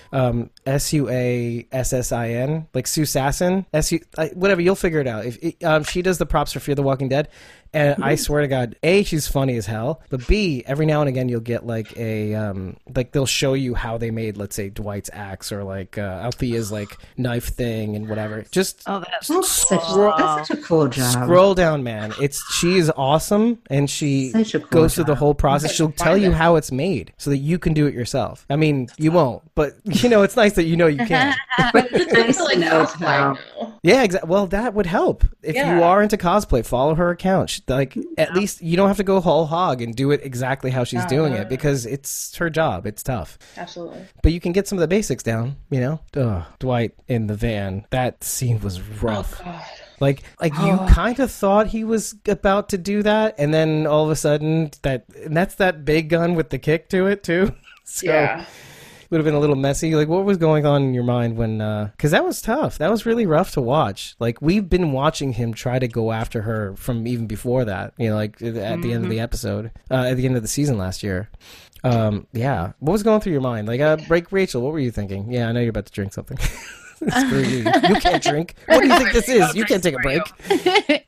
Um, S U A S S I N, like Sue Sasson, S U, whatever. You'll figure it out. If it, um, she does the props for Fear the Walking Dead, and I swear to God, a she's funny as hell, but b every now and again you'll get like a um like they'll show you how they made let's say Dwight's axe or like uh, Althea's like knife thing and whatever. Just Oh, that's That's such, cool. that's such a cool job. scroll down, man. It's she is awesome and she cool goes through the whole process. She'll tell you how it's made so that you can do it yourself. I mean, you won't, but you know it's nice that you know you can. But it's nice like know cosplay now. Yeah, exactly. Well, that would help. If you are into cosplay, follow her account. She, like, at least you don't have to go whole hog and do it exactly how she's No, doing no, it because it's her job. It's tough. Absolutely. But you can get some of the basics down, you know? Ugh, Dwight in the van. That scene was oh, rough. Oh God. Like, like you oh. kind of thought he was about to do that, and then all of a sudden, that and that's that big gun with the kick to it too. so, Yeah. Would have been a little messy. Like, what was going on in your mind when? Because that was tough. That was really rough to watch. Like, we've been watching him try to go after her from even before that. You know, like at the end of the episode, uh, at the end of the season last year. Um, yeah. What was going through your mind? Like, uh, break Rachel. What were you thinking? Yeah, I know you're about to drink something. Screw you. You can't drink. What do you think this is? You can't take a break.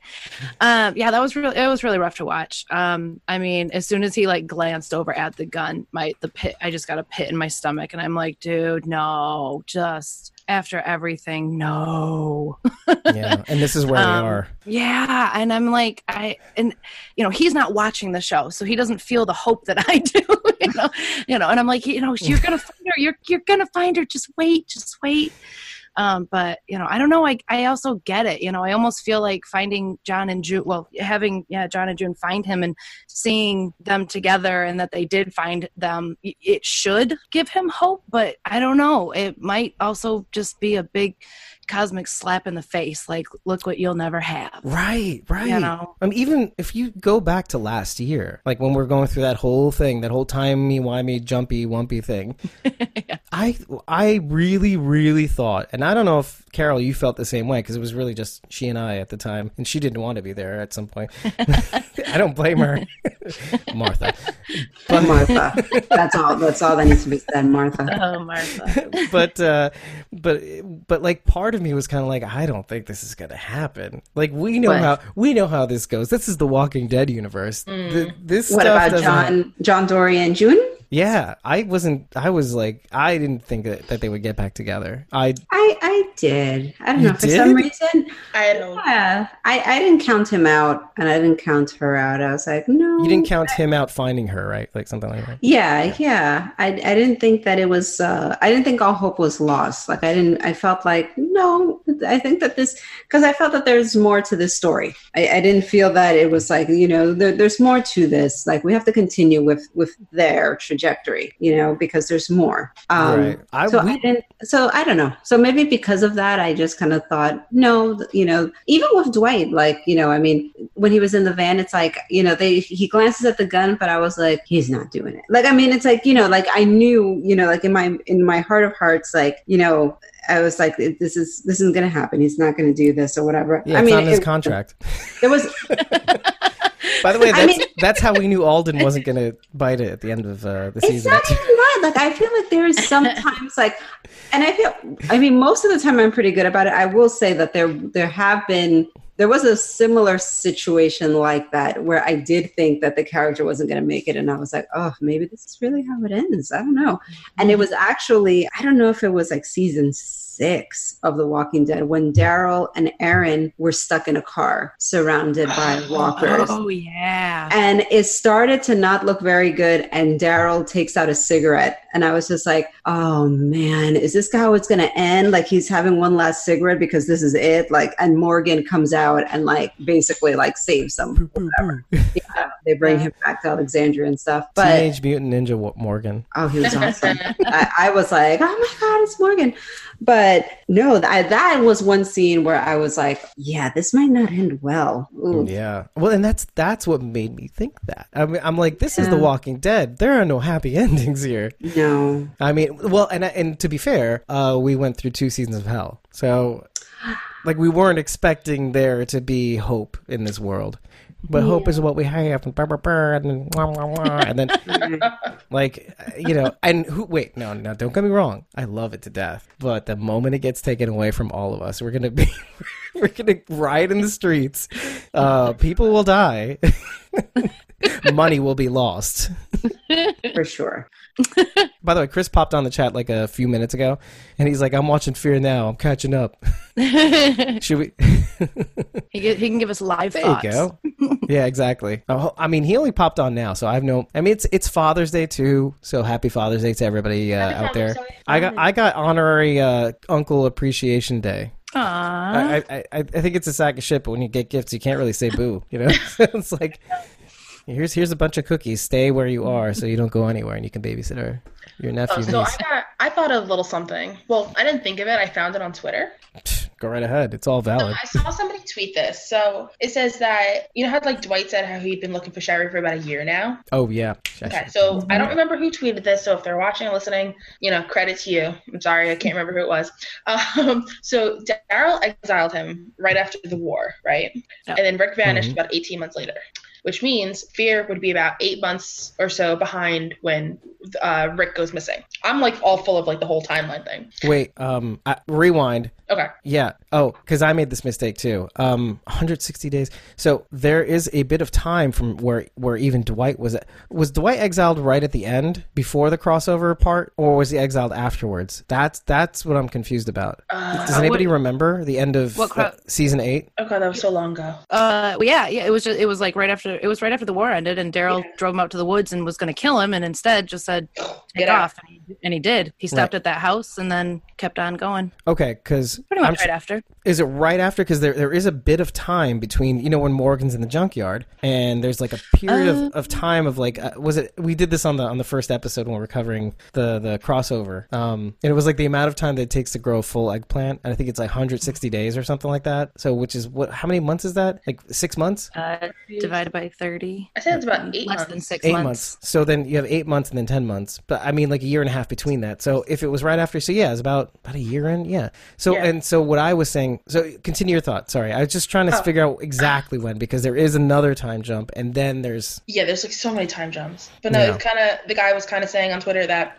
um, yeah, that was really it was really rough to watch. Um, I mean, as soon as he like glanced over at the gun, my the pit, I just got a pit in my stomach, and I'm like, dude, no, just after everything, no. Yeah, and this is where Um, we are. Yeah, and I'm like, I and you know, he's not watching the show, so he doesn't feel the hope that I do. you know, you know, and I'm like, you know, you're gonna find her. You're you're gonna find her. Just wait, just wait. Um, but you know, I don't know. I I also get it. You know, I almost feel like finding John and June. Well, having yeah, John and June find him and seeing them together, and that they did find them. It should give him hope, but I don't know. It might also just be a big cosmic slap in the face. Like, look what you'll never have. Right, right. You know? I mean, even if you go back to last year, like when we're going through that whole thing, that whole timey wimey jumpy wumpy thing, I I really really thought, and I don't know if Carol you felt the same way because it was really just she and I at the time, and she didn't want to be there at some point. I don't blame her, Martha. But Martha, that's all. That's all that needs to be said, Martha. Oh, Martha. but uh but but like part of me was kind of like i don't think this is gonna happen like we know What? how we know how this goes this is the walking dead universe Th- mm. this What stuff about doesn't- John John Dorie and June? Yeah, I wasn't. I was like, I didn't think that, that they would get back together. I I I did. I don't You know for some reason. I don't. Yeah, I I didn't count him out, and I didn't count her out. I was like, no, you didn't count him out finding her, right? Like something like that. Yeah, yeah. I I didn't think that it was. Uh, I didn't think all hope was lost. Like I didn't. I felt like no. I think that this because I felt that there's more to this story. I, I didn't feel that it was like you know there, there's more to this. Like we have to continue with with their trajectory. You know because there's more. Um, right. I, so we, I didn't. So I don't know. So maybe because of that, I just kind of thought, no, you know, even with Dwight, like you know, I mean, when he was in the van, it's like you know, they he glances at the gun, but I was like, he's not doing it. Like I mean, it's like you know, like I knew, you know, like in my in my heart of hearts, like you know. I was like, this is this isn't going to happen. He's not going to do this or whatever. yeah, I it's mean, not in his it- contract. there was By the way, I that's mean- that's how we knew Alden wasn't going to bite it at the end of uh, the season. it's not even that. Like I feel like there is sometimes like, and I feel. I mean, most of the time I'm pretty good about it. I will say that there there have been there was a similar situation like that where I did think that the character wasn't going to make it, and I was like, oh, maybe this is really how it ends. I don't know. And it was actually I don't know if it was like season six of The Walking Dead when Daryl and Aaron were stuck in a car surrounded by oh, walkers. Oh yeah. And it started to not look very good. And Daryl takes out a cigarette. And I was just like, oh man, is this how it's going to end? Like he's having one last cigarette because this is it. Like, and Morgan comes out and like basically like saves them. Yeah, they bring him back to Alexandria and stuff. But Teenage Mutant Ninja Morgan. oh, he was awesome. I, I was like, oh my God, it's Morgan. But no, that, that was one scene where I was like, yeah, this might not end well. Ooh. Mm, yeah. Well, and that's that's what made me think that. I mean, I'm like, this is The Walking Dead. There are no happy endings here. No. I mean, well, and and to be fair, uh, we went through two seasons of hell, so like we weren't expecting there to be hope in this world. But hope is what we have, and, blah, blah, blah, and then wah, wah, wah, and then like you know, and who? Wait, no, no, don't get me wrong. I love it to death, but the moment it gets taken away from all of us, we're gonna be, we're gonna riot in the streets. Uh, people will die. Money will be lost. For sure. By the way, Chris popped on the chat like a few minutes ago, and he's like, "I'm watching Fear now. I'm catching up." Should we? he, get, he can give us live there thoughts. you go. yeah, exactly. Oh, I mean, he only popped on now, so I have no. I mean, it's it's Father's Day too, so happy Father's Day to everybody uh, Happy out there. I got I got honorary uh, Uncle Appreciation Day. Aww. I, I I I think it's a sack of shit, but when you get gifts, you can't really say boo. You know, it's like. Here's here's a bunch of cookies. Stay where you are, so you don't go anywhere, and you can babysit her, your nephew. Oh, so niece. I got. I thought of a little something. Well, I didn't think of it. I found it on Twitter. Go right ahead. It's all valid. I saw somebody tweet this. So it says that you know how like Dwight said how he'd been looking for Sherry for about a year now. Oh yeah. Okay, so I don't remember who tweeted this. So if they're watching and listening, you know, credit to you. I'm sorry, I can't remember who it was. Um, so Daryl exiled him right after the war, right? And then Rick vanished Mhm. about 18 months later, which means Fear would be about eight months or so behind when uh, Rick goes missing. I'm like all full of like the whole timeline thing. Wait, um, I, rewind. Okay. Yeah. Oh, because I made this mistake too. Um, 160 days. So there is a bit of time from where where even Dwight was. Was Dwight exiled right at the end before the crossover part, or was he exiled afterwards? That's that's what I'm confused about. Uh, Does anybody what- remember the end of What cro- uh, season eight? oh god, that was so long ago. Uh, yeah, yeah. It was just it was like right after it was right after the war ended, and Daryl Yeah. drove him out to the woods and was going to kill him, and instead just said take Get off, and he, and he did. He stopped at that house and then kept on going. Okay, because Pretty much right after. Is it right after? Because there, there is a bit of time between, you know, when Morgan's in the junkyard, and there's like a period Uh. of, of time of like, uh, was it? We did this on the on the first episode when we are covering the the crossover, um, and it was like the amount of time that it takes to grow a full eggplant, and I think it's like 160 days or something like that. So, which is what? How many months is that? Like six months? Uh, divided by thirty. I said it's about eight Less months. than six Eight months. months. So then you have eight months and then ten months. But I mean, like a year and a half between that. So if it was right after, so yeah, it's about about a year in. Yeah. So Yeah. And so what I was saying. So continue your thought. Sorry, I was just trying to Oh. figure out exactly when because there is another time jump and then there's Yeah, there's like so many time jumps. But no, Yeah. it's kind of the guy was kind of saying on Twitter that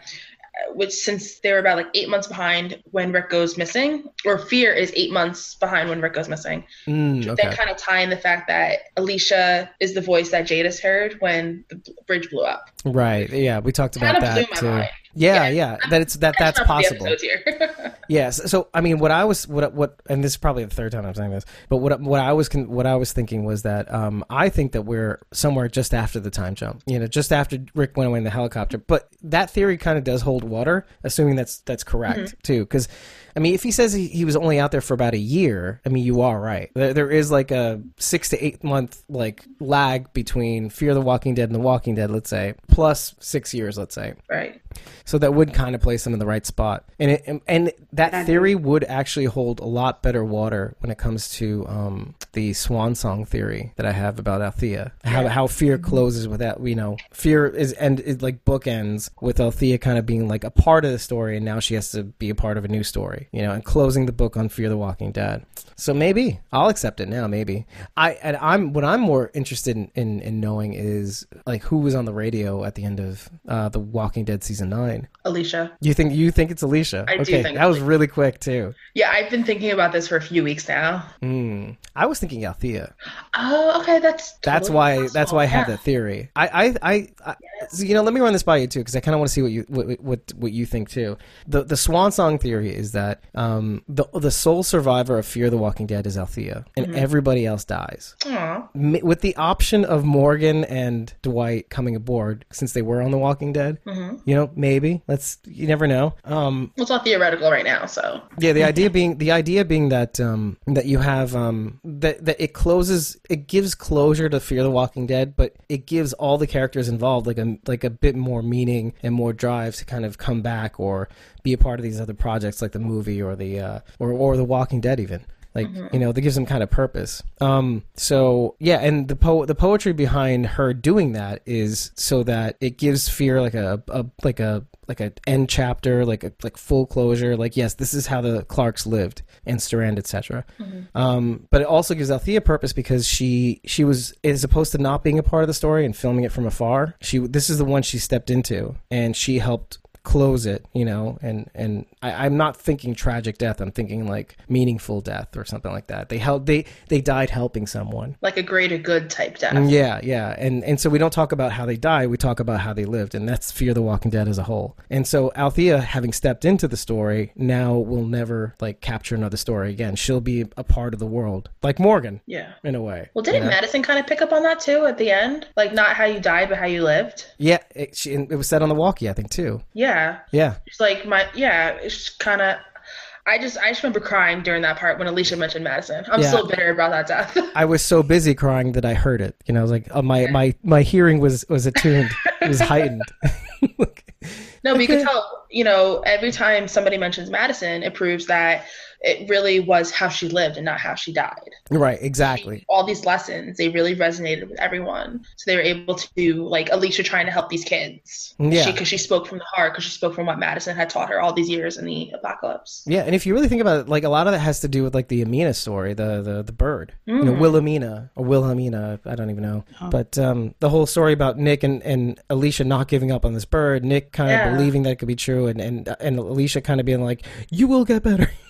which since they were about like eight months behind when Rick goes missing, or Fear is eight months behind when Rick goes missing. Mm, okay. They kind of tie in the fact that Alicia is the voice that Jadis heard when the bridge blew up. Right. Yeah, we talked about Kind of blew that my too. mind. Yeah, Yeah. yeah. That it's that that's Catching up with the possible. Yes. So I mean, what I was what what and this is probably the third time I'm saying this, but what what I was what I was thinking was that um I think that we're somewhere just after the time jump. You know, just after Rick went away in the helicopter. But that theory kind of does hold water, assuming that's that's correct too, because. I mean, if he says he, he was only out there for about a year, I mean, you are right. There, there is like a six to eight month like lag between Fear the Walking Dead and The Walking Dead, let's say, plus six years, let's say. right. So that would kind of place them in the right spot, and it, and that theory would actually hold a lot better water when it comes to um, the swan song theory that I have about Althea. How how fear closes with that, you know, fear is and it like bookends with Althea kind of being like a part of the story, and now she has to be a part of a new story, you know, and closing the book on Fear the Walking Dead. So maybe I'll accept it now. Maybe I and I'm what I'm more interested in in, in knowing is like who was on the radio at the end of uh, the Walking Dead season nine. Alicia. You think you think it's Alicia? I do okay, think that was really quick too. Yeah, I've been thinking about this for a few weeks now. Hmm. I was thinking Althea. Oh, okay, that's That's why. possible. That's why I have Yeah. that theory. I, I, I, I you know, let me run this by you too, because I kind of want to see what you, what, what, what you think too. The, the Swan Song theory is that um, the, the sole survivor of Fear the Walking Dead is Althea, and Mm-hmm. everybody else dies. Aw. M- With the option of Morgan and Dwight coming aboard, since they were on The Walking Dead, Mm-hmm. you know, maybe let's. You never know. Um, Well, it's all theoretical right now, so Yeah, the idea being the idea being that um, that you have um, that that it closes it gives closure to Fear the Walking Dead, but it gives all the characters involved like a like a bit more meaning and more drive to kind of come back or be a part of these other projects like the movie or the uh, or or the Walking Dead even. Like you know, that gives them kind of purpose. Um, so yeah, and the po- the poetry behind her doing that is so that it gives fear like a, a like a like a end chapter, like a like full closure. Like yes, this is how the Clarks lived and Strand, etc. Um, but it also gives Althea purpose because she she was as opposed to not being a part of the story and filming it from afar. She this is the one she stepped into and she helped close it you know and and I, i'm not thinking tragic death i'm thinking like meaningful death or something like that they held they they died helping someone like a greater good type death. Mm, yeah, yeah, and and so we don't talk about how they die. We talk about how they lived, and that's Fear the Walking Dead as a whole. And so Althea, having stepped into the story, now will never like capture another story again. She'll be a part of the world, like Morgan, Yeah. in a way. Well, didn't you know? Madison kind of pick up on that too at the end? Like not how you died, but how you lived. Yeah, it, she, it was said on the walkie, I think too. Yeah. Yeah, It's like my yeah. It's kind of. I just I just remember crying during that part when Alicia mentioned Madison. I'm Yeah. still bitter about that death. I was so busy crying that I heard it. You know, I was like, uh, my my my hearing was was attuned, it was heightened. no, but you can tell. You know, every time somebody mentions Madison, it proves that it really was how she lived and not how she died. right, exactly. All these lessons they really resonated with everyone, so they were able to like Alicia trying to help these kids. Yeah. because she, spoke from the heart because she spoke from what Madison had taught her all these years in the apocalypse. Yeah, and if you really think about it, like a lot of that has to do with like the Amina story, the the, the bird, you know, Wilhelmina or Wilhelmina, I don't even know, but um, the whole story about Nick and, and Alicia not giving up on this bird, Nick kind of Yeah. believing that it could be true, and and and Alicia kind of being like, "You will get better."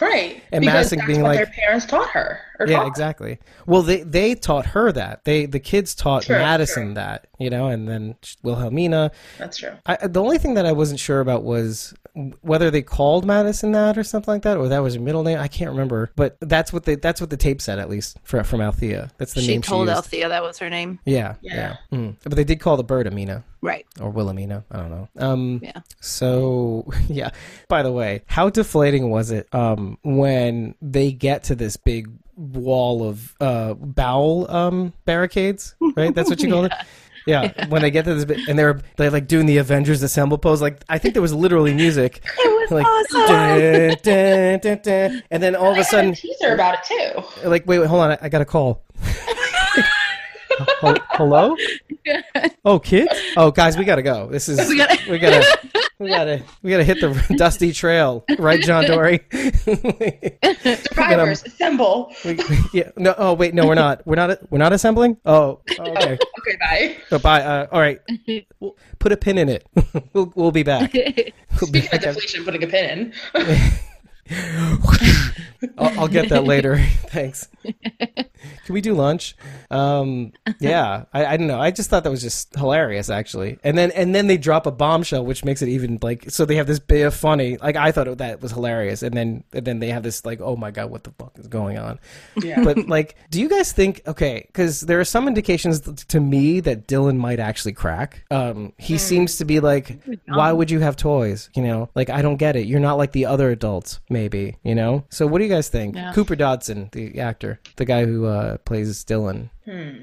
Right. And because Madison that's being what like- their parents taught her. Or yeah, taught exactly. Well, they they taught her that they the kids taught Sure, Madison sure. that, you know, and then Wilhelmina. That's true. I, the only thing that I wasn't sure about was whether they called Madison that or something like that, or that was her middle name. I can't remember, but that's what they that's what the tape said at least for, from Althea. That's the she name told she used. Althea that was her name. Yeah, yeah. Yeah. Mm. But they did call the bird Amina Right. or Wilhelmina. I don't know. Um, Yeah. so yeah. By the way, how deflating was it um, when they get to this big wall of uh, bowel um, barricades? Right, that's what you call it. Yeah, when they get to this bit, and they're they're like doing the Avengers Assemble pose. Like I think there was literally music. It was Like, awesome. dun, dun, dun, and then all of a sudden, a teaser about it too. like, wait, wait, hold on, I, I got a call. Hel- Hello? Oh, kids? Oh, guys, we gotta go. This is We gotta- we gotta we gotta we gotta hit the dusty trail, right, John Dorie? Survivors, assemble. We- yeah. No. Oh wait. No, we're not. We're not. We're not assembling. Oh. oh, okay. Okay, bye. So bye. Uh, all right. We'll put a pin in it. we'll we'll be back. We'll be Speaking of back. deflation, putting a pin in. I'll, I'll get that later. Thanks. Can we do lunch? Um, yeah, I, I don't know. I just thought that was just hilarious, actually. And then and then they drop a bombshell, which makes it even like so. They have this bit of funny. Like I thought that was hilarious, and then and then they have this like, oh my god, what the fuck is going on? Yeah. But like, do you guys think? Okay, because there are some indications to me that Dylan might actually crack. Um, he seems to be like, why would you have toys? You know, like I don't get it. You're not like the other adults, maybe. You know. So what do you guys think? Yeah. Cooper Dodson, the actor, the guy who uh, plays Dylan.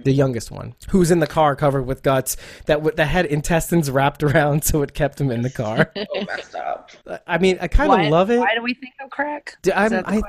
The youngest one, who's in the car covered with guts that w- that had intestines wrapped around, so it kept him in the car. oh, messed up. I mean, I kind of love it. Why do we think of crack? D- Is I'm- that the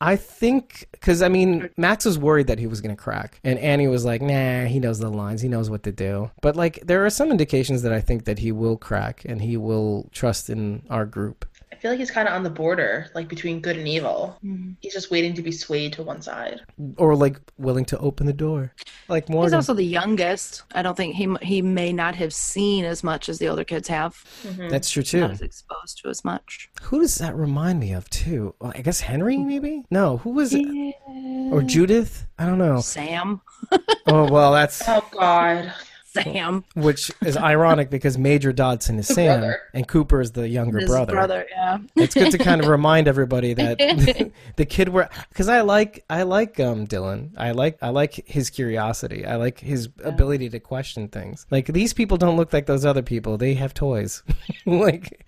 I- I think because I mean Max was worried that he was going to crack, and Annie was like, "Nah, he knows the lines, he knows what to do." But like, there are some indications that I think that he will crack, and he will trust in our group. I feel like he's kind of on the border, like between good and evil. Mm-hmm. He's just waiting to be swayed to one side. or like willing to open the door, like more He's also the youngest. I don't think he he may not have seen as much as the older kids have. Mm-hmm. That's true too. Not as exposed to as much. Who does that remind me of too? Well, I guess Henry, mm-hmm. maybe. No, who was it? Or Judith? I don't know. Sam. Oh well, that's Oh God. Sam. which is ironic because Major Dodson is Sam brother. and Cooper is the younger His brother. brother. Yeah. it's good to kind of remind everybody that the kid were because I like I like um Dylan. I like I like his curiosity. I like his ability to question things. Like these people don't look like those other people. They have toys. like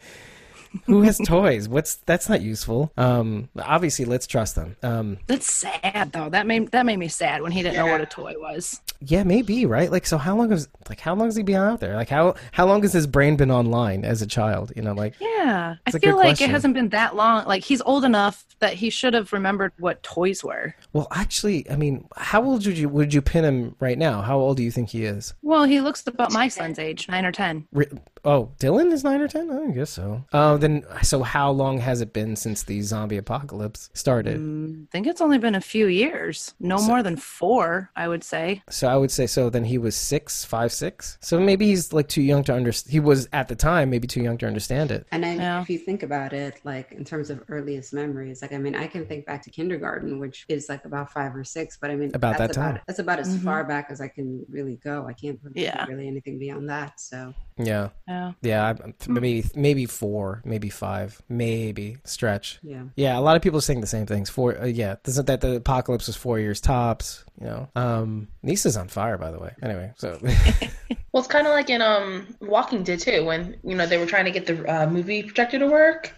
who has toys? What's that's not useful. Um obviously let's trust them. Um That's sad though. That made that made me sad when he didn't know what a toy was. yeah, maybe, right? Like so how long has like how long has he been out there? Like how how long has his brain been online as a child? You know, like Yeah. I feel like question. it hasn't been that long. Like he's old enough that he should have remembered what toys were. well actually, I mean, how old would you would you pin him right now? How old do you think he is? Well, he looks about my son's age, nine or ten. Re- Oh, Dylan is nine or ten. I guess so. Oh, then so how long has it been since the zombie apocalypse started? I think it's only been a few years. No more than four, I would say. So I would say so. Then he was six, five, six. So maybe he's like too young to understand. He was at the time maybe too young to understand it. And then Yeah. if you think about it, like in terms of earliest memories, like I mean, I can think back to kindergarten, which is like about five or six. But I mean, About that's that time. About, that's about as Mhm. far back as I can really go. I can't Yeah. really anything beyond that. So Yeah, Yeah. yeah. Maybe maybe four, maybe five, maybe stretch. yeah. Yeah, a lot of people are saying the same things. Four, uh, yeah, isn't that the apocalypse was four years tops? You know, um, Nisa's on fire, by the way. Anyway, so Well, it's kind of like in um Walking Dead too, when you know they were trying to get the uh, movie projector to work,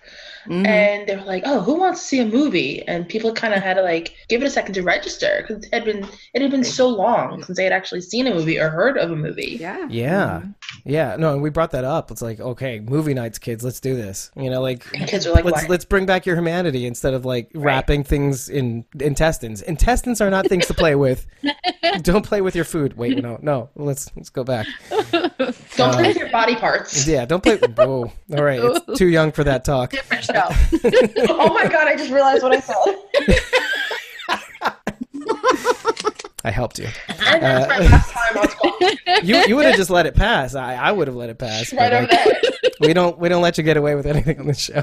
Mhm. and they were like, "Oh, who wants to see a movie?" And people kind of had to like give it a second to register because it had been it had been so long since they had actually seen a movie or heard of a movie. Yeah. yeah, yeah. No, and we brought that up. It's like, okay, movie nights, kids, let's do this. You know, like And kids are like, let's let's bring back your humanity instead of like wrapping things in intestines. Intestines are not things to play with. Don't play with your food. Wait, no, no. Let's let's go back. Don't play with your body parts. Yeah, don't play. Whoa. All right, it's too young for that talk. Different show. oh my god! I just realized what I said. I helped you. And that's my last time on Squawk. You you would have just let it pass. I, I would have let it pass. right but, over like, there. we don't we don't let you get away with anything on the show.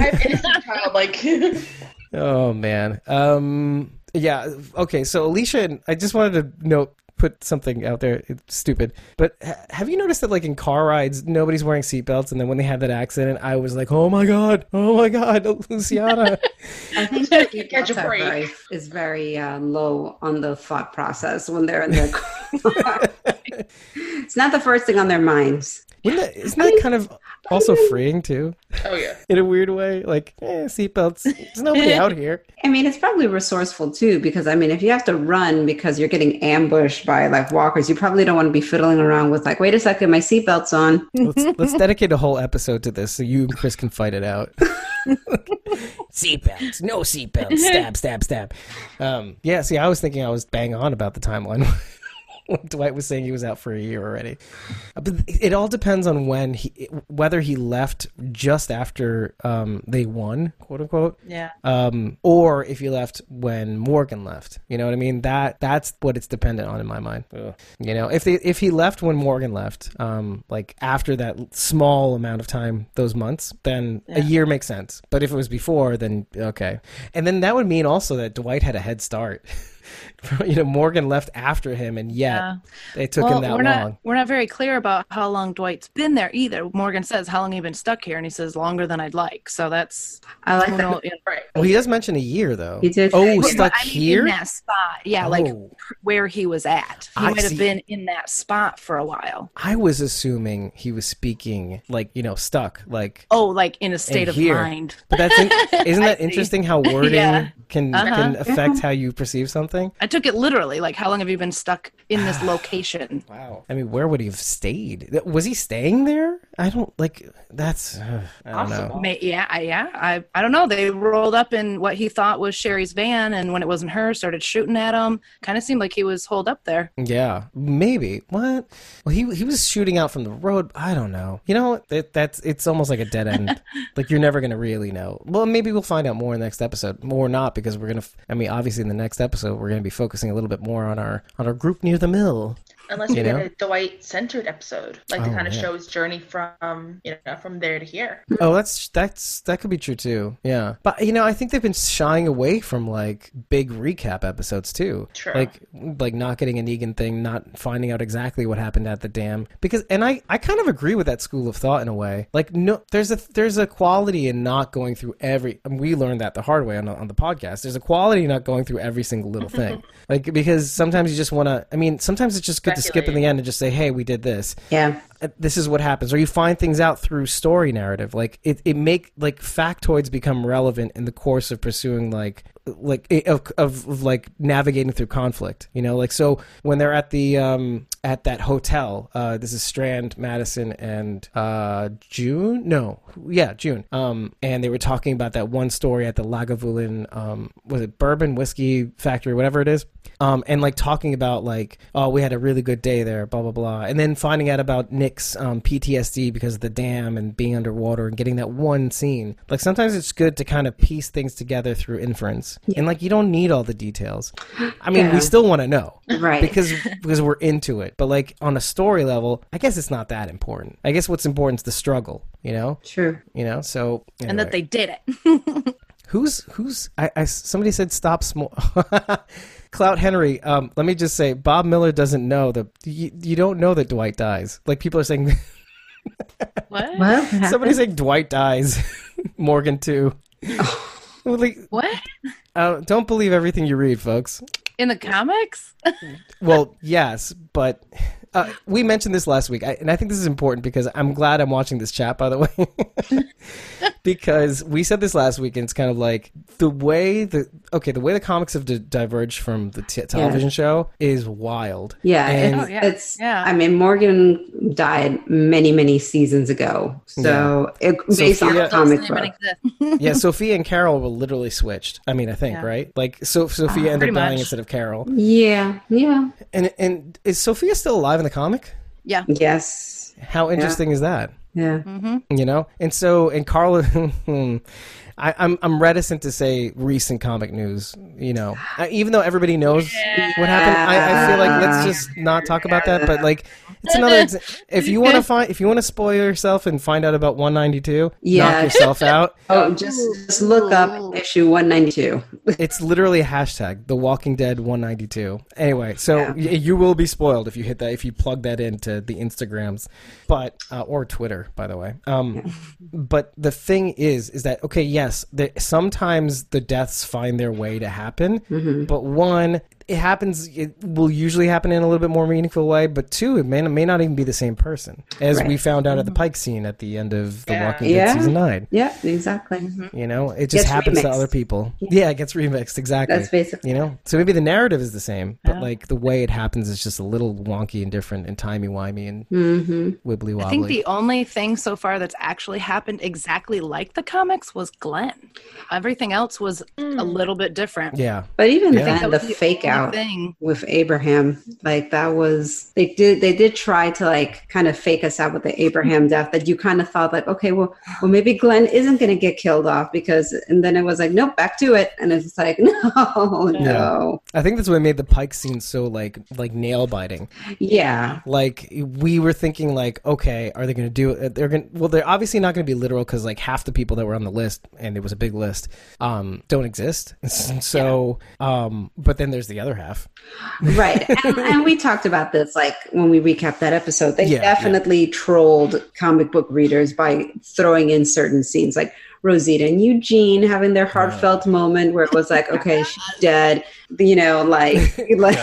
I have innocent child like. Oh man. Um. Yeah. Okay. So Alicia, and I just wanted to note, put something out there. It's stupid, but ha- have you noticed that like in car rides, nobody's wearing seatbelts, and then when they have that accident, I was like, oh my god, oh my god, Luciana. I think that Catch a break. very, is very uh, low on the thought process when they're in their car. it's not the first thing on their minds. Wouldn't that, isn't that kind of also freeing too, oh yeah. in a weird way? Like, eh, seatbelts. There's nobody out here. I mean, it's probably resourceful too, because I mean, if you have to run because you're getting ambushed by like walkers, you probably don't want to be fiddling around with like, wait a second, my seatbelt's on. Let's let's dedicate a whole episode to this so you and Chris can fight it out. seatbelts, no seatbelts, stab, stab, stab. Um, yeah, see, I was thinking I was bang on about the timeline. When Dwight was saying he was out for a year already. But it all depends on when he, whether he left just after um, they won, quote unquote, Yeah. um, or if he left when Morgan left. You know what I mean? That that's what it's dependent on in my mind. You know, if they if he left when Morgan left, um, like after that small amount of time, those months, then a year makes sense. But if it was before, then okay. And then that would mean also that Dwight had a head start. you know, Morgan left after him, and yet Yeah. it took well, him that we're long. not we're not very clear about how long Dwight's been there either. Morgan says, "How long have you been stuck here?" And he says, "Longer than I'd like." So that's I like that. know- you Right. Well, he does mention a year though. He did. Oh, Well, stuck I mean, here. in that spot. Yeah, like Oh. where he was at. He I might see. have been in that spot for a while. I was assuming he was speaking like you know stuck like Oh, like in a state of here. mind. But that's in, isn't that see. interesting how wording Yeah. can Uh-huh. can affect how you perceive something? I took it literally. Like, how long have you been stuck in this location? Wow. I mean, where would he have stayed? Was he staying there? I don't like that's uh, I don't know. May, yeah, I, yeah. I, I don't know. They rolled up in what he thought was Sherry's van, and when it wasn't her, started shooting at him. Kind of seemed like he was holed up there. Yeah, maybe. What? Well, he he was shooting out from the road. I don't know. You know, what? that that's it's almost like a dead end. like you're never gonna really know. Well, maybe we'll find out more in the next episode, more not because we're gonna. f- I mean, obviously in the next episode we're gonna be focusing a little bit more on our on our group near the mill. Unless You we know? get a Dwight centered episode, like to Oh, kind of yeah. show his journey from you know from there to here. Oh, that's that's that could be true too. Yeah, but you know, I think they've been shying away from like big recap episodes too. True. Like like not getting a Negan thing, not finding out exactly what happened at the dam. Because and I I kind of agree with that school of thought in a way. Like no, there's a there's a quality in not going through every. And we learned that the hard way on the, on the podcast. There's a quality in not going through every single little thing. like because sometimes you just want to. I mean, sometimes it's just good to skip in the end and just say, hey, we did this Yeah. Uh, this is what happens or you find things out through story narrative. Like it, it make like factoids become relevant in the course of pursuing like like of, of, of like navigating through conflict you know? Like so when they're at the um at that hotel uh this is strand madison and uh june? No yeah june. Um and they were talking about that one story at the lagavulin um was it bourbon whiskey factory whatever it is? Um, and like talking about like, oh, we had a really good day there, blah blah blah, and then finding out about Um, PTSD because of the dam and being underwater and getting that one scene. Like sometimes it's good to kind of piece things together through inference, and like you don't need all the details. I mean, Yeah. we still want to know, Right. Because because we're into it, but like on a story level, I guess it's not that important. I guess what's important is the struggle, you know, True. you know. So And that they did it. Who's who's I, I somebody said stop small Clout Henry, um, let me just say Bob Miller doesn't know that you, you don't know that Dwight dies. Like people are saying what? What? somebody's saying Dwight dies. Morgan too. Well, like, What? uh, don't believe everything you read, folks. In the comics? Well, yes, but uh, we mentioned this last week, I, and I think this is important because I'm glad I'm watching this chat. By the way, because we said this last week, and it's kind of like the way the okay, the way the comics have di- diverged from the t- television show is wild. Yeah, And- it's, Oh, yeah. it's. Yeah. I mean, Morgan died many, many seasons ago. So, it, based on Sophia- the comic book. yeah, Sophia and Carol were literally switched. I mean, I think Yeah. right, like so Sophia ended up dying much. instead of Carol. Yeah, yeah, And and is Sophia still alive in the comic? Yeah. yes, How interesting is that? yeah. Mm-hmm. you know and so and carla I, I'm I'm reticent to say recent comic news. You know, I, even though everybody knows what happened, I, I feel like let's just not talk about that. But like, it's another. Ex- if you want to find, if you want to spoil yourself and find out about 192, Yeah. knock yourself out. Oh, just, just look up issue 192. It's literally a hashtag, The Walking Dead 192. Anyway, so y- you will be spoiled if you hit that, if you plug that into the Instagrams, but uh, or Twitter, by the way. Um, but the thing is, is that okay? Yes, the, sometimes the deaths find their way to happen, but one. It happens. It will usually happen in a little bit more meaningful way, but two, it may may not even be the same person, as we found out at the mm-hmm. Pike scene at the end of The Yeah. Walking Dead Yeah. season nine. Yeah, exactly. Mm-hmm. You know, it just Gets happens to other people. Yeah. it gets remixed exactly. That's basically. You know, so maybe the narrative is the same, but Yeah. like the way it happens is just a little wonky and different and timey wimey and hmm wibbly wobbly. I think the only thing so far that's actually happened exactly like the comics was Glenn. Everything else was a mm. little bit different. yeah, But even Yeah. Then, the the fake only out thing. with Abraham. Like that was they did they did try to like kind of fake us out with the Abraham death that you kind of thought like okay well well maybe Glenn isn't gonna get killed off because and then it was like nope back to it and it's like no no I think that's what made the Pike scene so like like nail biting. yeah Like we were thinking, like, okay, are they going to do it? They're going. to Well, they're obviously not going to be literal because like half the people that were on the list, and it was a big list, um, don't exist. So, um, but then there's the other half. right. And, and we talked about this like when we recapped that episode. They Yeah, definitely trolled comic book readers by throwing in certain scenes. Like rosita and eugene having their heartfelt moment where it was like okay she's dead you know like like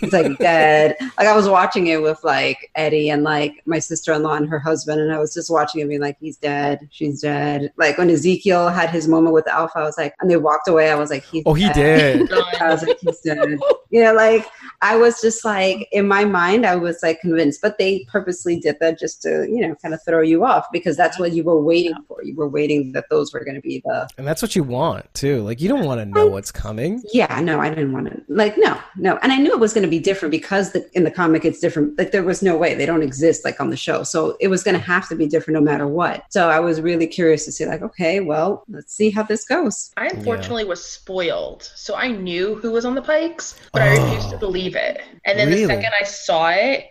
it's like dead like i was watching it with like eddie and like my sister-in-law and her husband and i was just watching it being like he's dead she's dead like when ezekiel had his moment with alpha i was like and they walked away i was like he's Oh, he dead. did. I was like, he's dead. You know, like I was just like in my mind, I was like convinced, but they purposely did that just to, you know, kind of throw you off because that's what you were waiting for. You were waiting that those were going to be the. And that's what you want too. Like you don't want to know what's coming. Yeah, no, I didn't want to. Like, no, no, and I knew it was going to be different because the, in the comic it's different. Like, there was no way they don't exist like on the show, so it was going to have to be different no matter what. So I was really curious to see, like, okay, well, let's see how this goes. I unfortunately was spoiled, so I knew who was on the Pikes, but I oh. refused to believe it. And then Really? the second I saw it,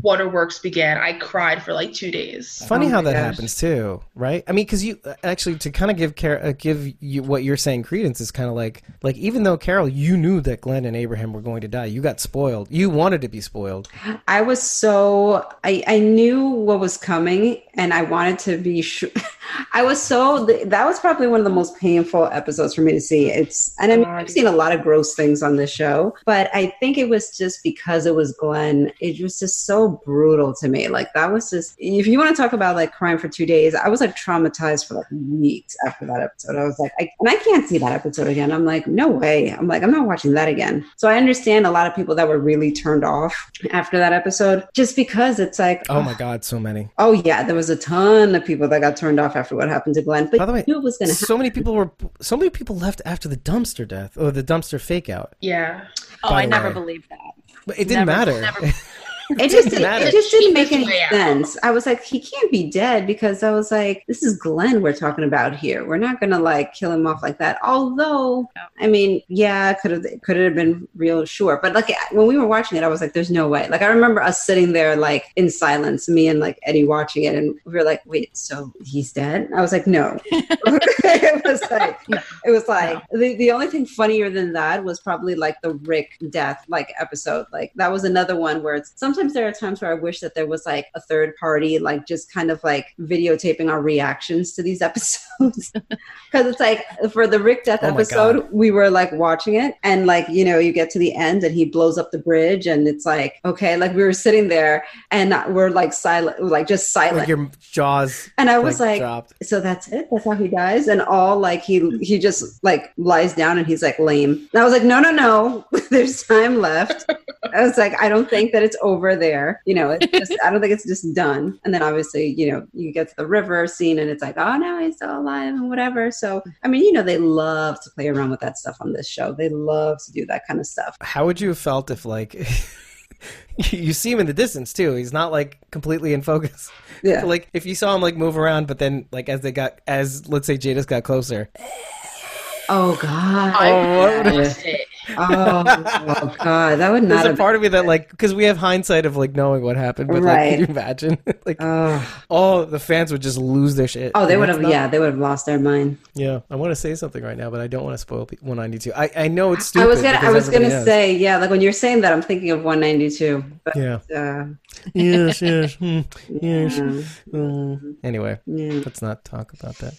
waterworks began. I cried for like two days. Funny Oh how that gosh. happens too, right? I mean, because you actually to kind of give care, uh, give you what you're saying credence is kind of like like even though Carol, you knew that Glenn and Abraham were going to die, you got spoiled. You wanted to be spoiled. I was so I I knew what was coming and I wanted to be sure. I was so that was probably one of the most painful episodes for me to see. It's and I mean I've seen a lot of gross things on this show, but I think it was just because it was Glenn. It was just so brutal to me. Like that was just if you want to talk about like crying for two days, I was like traumatized for like weeks after that episode. I was like, I, and I can't see that episode again. I'm like, no way. I'm like, I'm not watching that again. So I understand a lot of people that were really turned off after that episode, just because it's like, Oh my God, so many. Oh yeah, there was a ton of people that got turned off after what happened to Glenn. But By the way, you knew it was going to happen. So many people were so many people left after the dumpster death or the dumpster fake out. Yeah. Oh, I the never way. Believed that. But it didn't Never- matter. never- It just didn't didn't, it just didn't make any sense. I was like, he can't be dead because I was like, this is Glenn we're talking about here. We're not gonna like kill him off like that. Although, I mean, yeah, could have could it have been real, sure. But like when we were watching it, I was like, there's no way. Like I remember us sitting there like in silence, me and like Eddie watching it, and we were like, wait, so he's dead? I was like, no. it was like it was like the, the only thing funnier than that was probably like the Rick death like episode. Like that was another one where it's sometimes there are times where I wish that there was like a third party like just kind of like videotaping our reactions to these episodes. Because it's like for the Rick death Oh episode, we were like watching it and like, you know, you get to the end and he blows up the bridge and it's like, okay, like we were sitting there and we're like silent, like just silent. like your jaws and I was like, like, so that's it that's how he dies and all like he he just like lies down and he's like lame and i was like no no no there's time left i was like i don't think that it's over there. You know it's just i don't think it's just done. And then obviously you know you get to the river scene and it's like oh no he's still alive and whatever. So i mean you know they love to play around with that stuff on this show. They love to do that kind of stuff. How would you have felt if like you see him in the distance too? He's not like completely in focus. yeah. Like if you saw him like move around, but then like as they got as let's say Jada's got closer, oh god I Oh, lost it. oh, oh god that would not there's a have part of me that like because we have hindsight of like knowing what happened, but like can you imagine like oh, all the fans would just lose their shit. oh they would have not- yeah they would have lost their mind Yeah, I want to say something right now, but I don't want to spoil pe- 192. I I know it's stupid. I was gonna, I was gonna everybody knows. say, yeah, like when you're saying that, I'm thinking of 192. But, Yeah. uh, yes, yes, hmm, yes. yeah, mm. Anyway, yeah. let's not talk about that.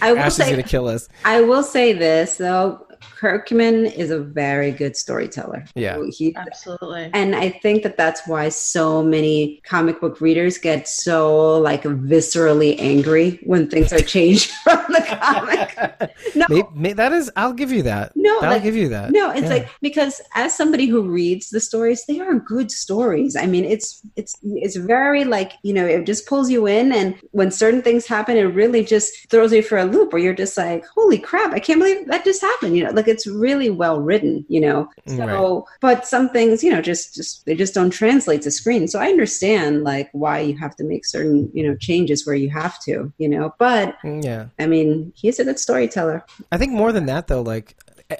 I will Ash is say, gonna kill us. I will say this though. Kirkman is a very good storyteller. Yeah. He, Absolutely. and I think that that's why so many comic book readers get so like viscerally angry when things are changed from the comic. No, May- may- that is, I'll give you that. No, I'll like- give you that. No, it's Yeah. like because as somebody who reads the stories, they are good stories. I mean, it's it's it's very like you know, it just pulls you in, and when certain things happen, it really just throws you for a loop, where you're just like, "Holy crap! I can't believe that just happened." You know, like it's really well written, you know. So, Right. but some things, you know, just just they just don't translate to screen. So I understand like why you have to make certain, you know, changes where you have to, you know. But Mm, yeah. I mean, he's a good storyteller. I think more than that, though, like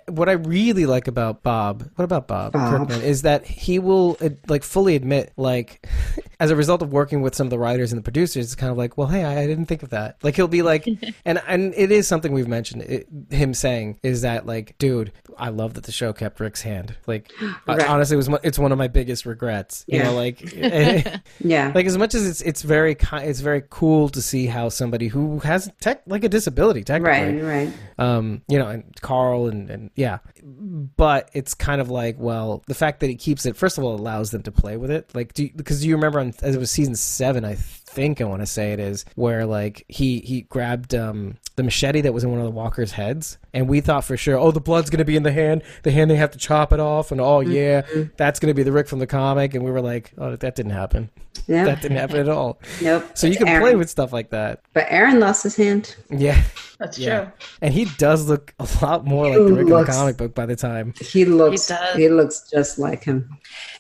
what I really like about Bob, what about Bob, Bob. Kirkman, is that he will uh, like fully admit, like, as a result of working with some of the writers and the producers, it's kind of like, well, hey, I, I didn't think of that. Like he'll be like, and and it is something we've mentioned. It, him saying is that like, dude, I love that the show kept Rick's hand. Like, uh, Right. honestly, it was it's one of my biggest regrets. You Yeah. know, like. Yeah. like as much as it's it's very it's very cool to see how somebody who has tech like a disability technically right, right. um you know and carl and, and yeah. But it's kind of like well the fact that he keeps it first of all allows them to play with it. Like do because do you remember on as it was season seven i think i want to say it is where like he he grabbed um the machete that was in one of the walkers heads and we thought for sure oh the blood's gonna be in the hand the hand they have to chop it off and oh yeah that's gonna be the rick from the comic and we were like oh that didn't happen Yeah. that didn't happen at all nope. so you It's can play with stuff like that But Aaron lost his hand. yeah That's yeah true. and he does look a lot more like the Rick in looks- comic book by the time. He looks. He does. He looks just like him.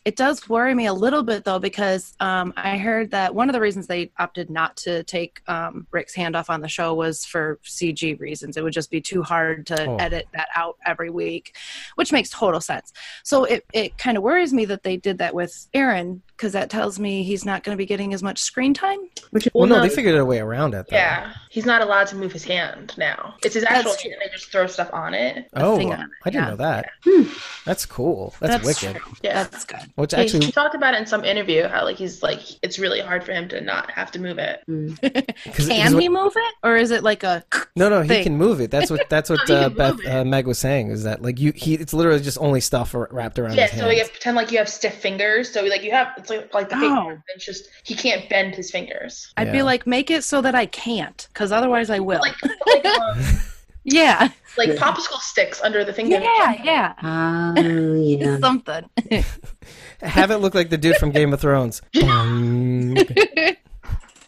It does worry me a little bit though because um, I heard that one of the reasons they opted not to take um, Rick's hand off on the show was for CG reasons. It would just be too hard to Oh. edit that out every week, which makes total sense. So it, it kind of worries me that they did that with Aaron because that tells me he's not going to be getting as much screen time. Which is Well, no, no, they figured a way around it. Though. Yeah, he's not allowed to move his hand now. It's his actual hand. They just throw stuff on it. Oh, thing on it, I didn't yeah. know that. That's cool. That's, wicked. true. Yeah. That's good. Which He, actually, he talked about it in some interview how like he's like it's really hard for him to not have to move it. cause, Can 'cause what- he move it, or is it like a? No, no, he can move it. That's what that's what No, uh, Beth uh, Meg was saying is that like you he it's literally just only stuff wrapped around Yeah, his so you hands. pretend like you have stiff fingers. So like you have it's like like the Oh. Finger. It's just he can't bend his fingers. I'd Yeah. be like, make it so that I can't, because otherwise I will. Like like, um, yeah, like Yeah. popsicle sticks under the finger. yeah, yeah. Ah, yeah. Something. Have it look like the dude from Game of Thrones.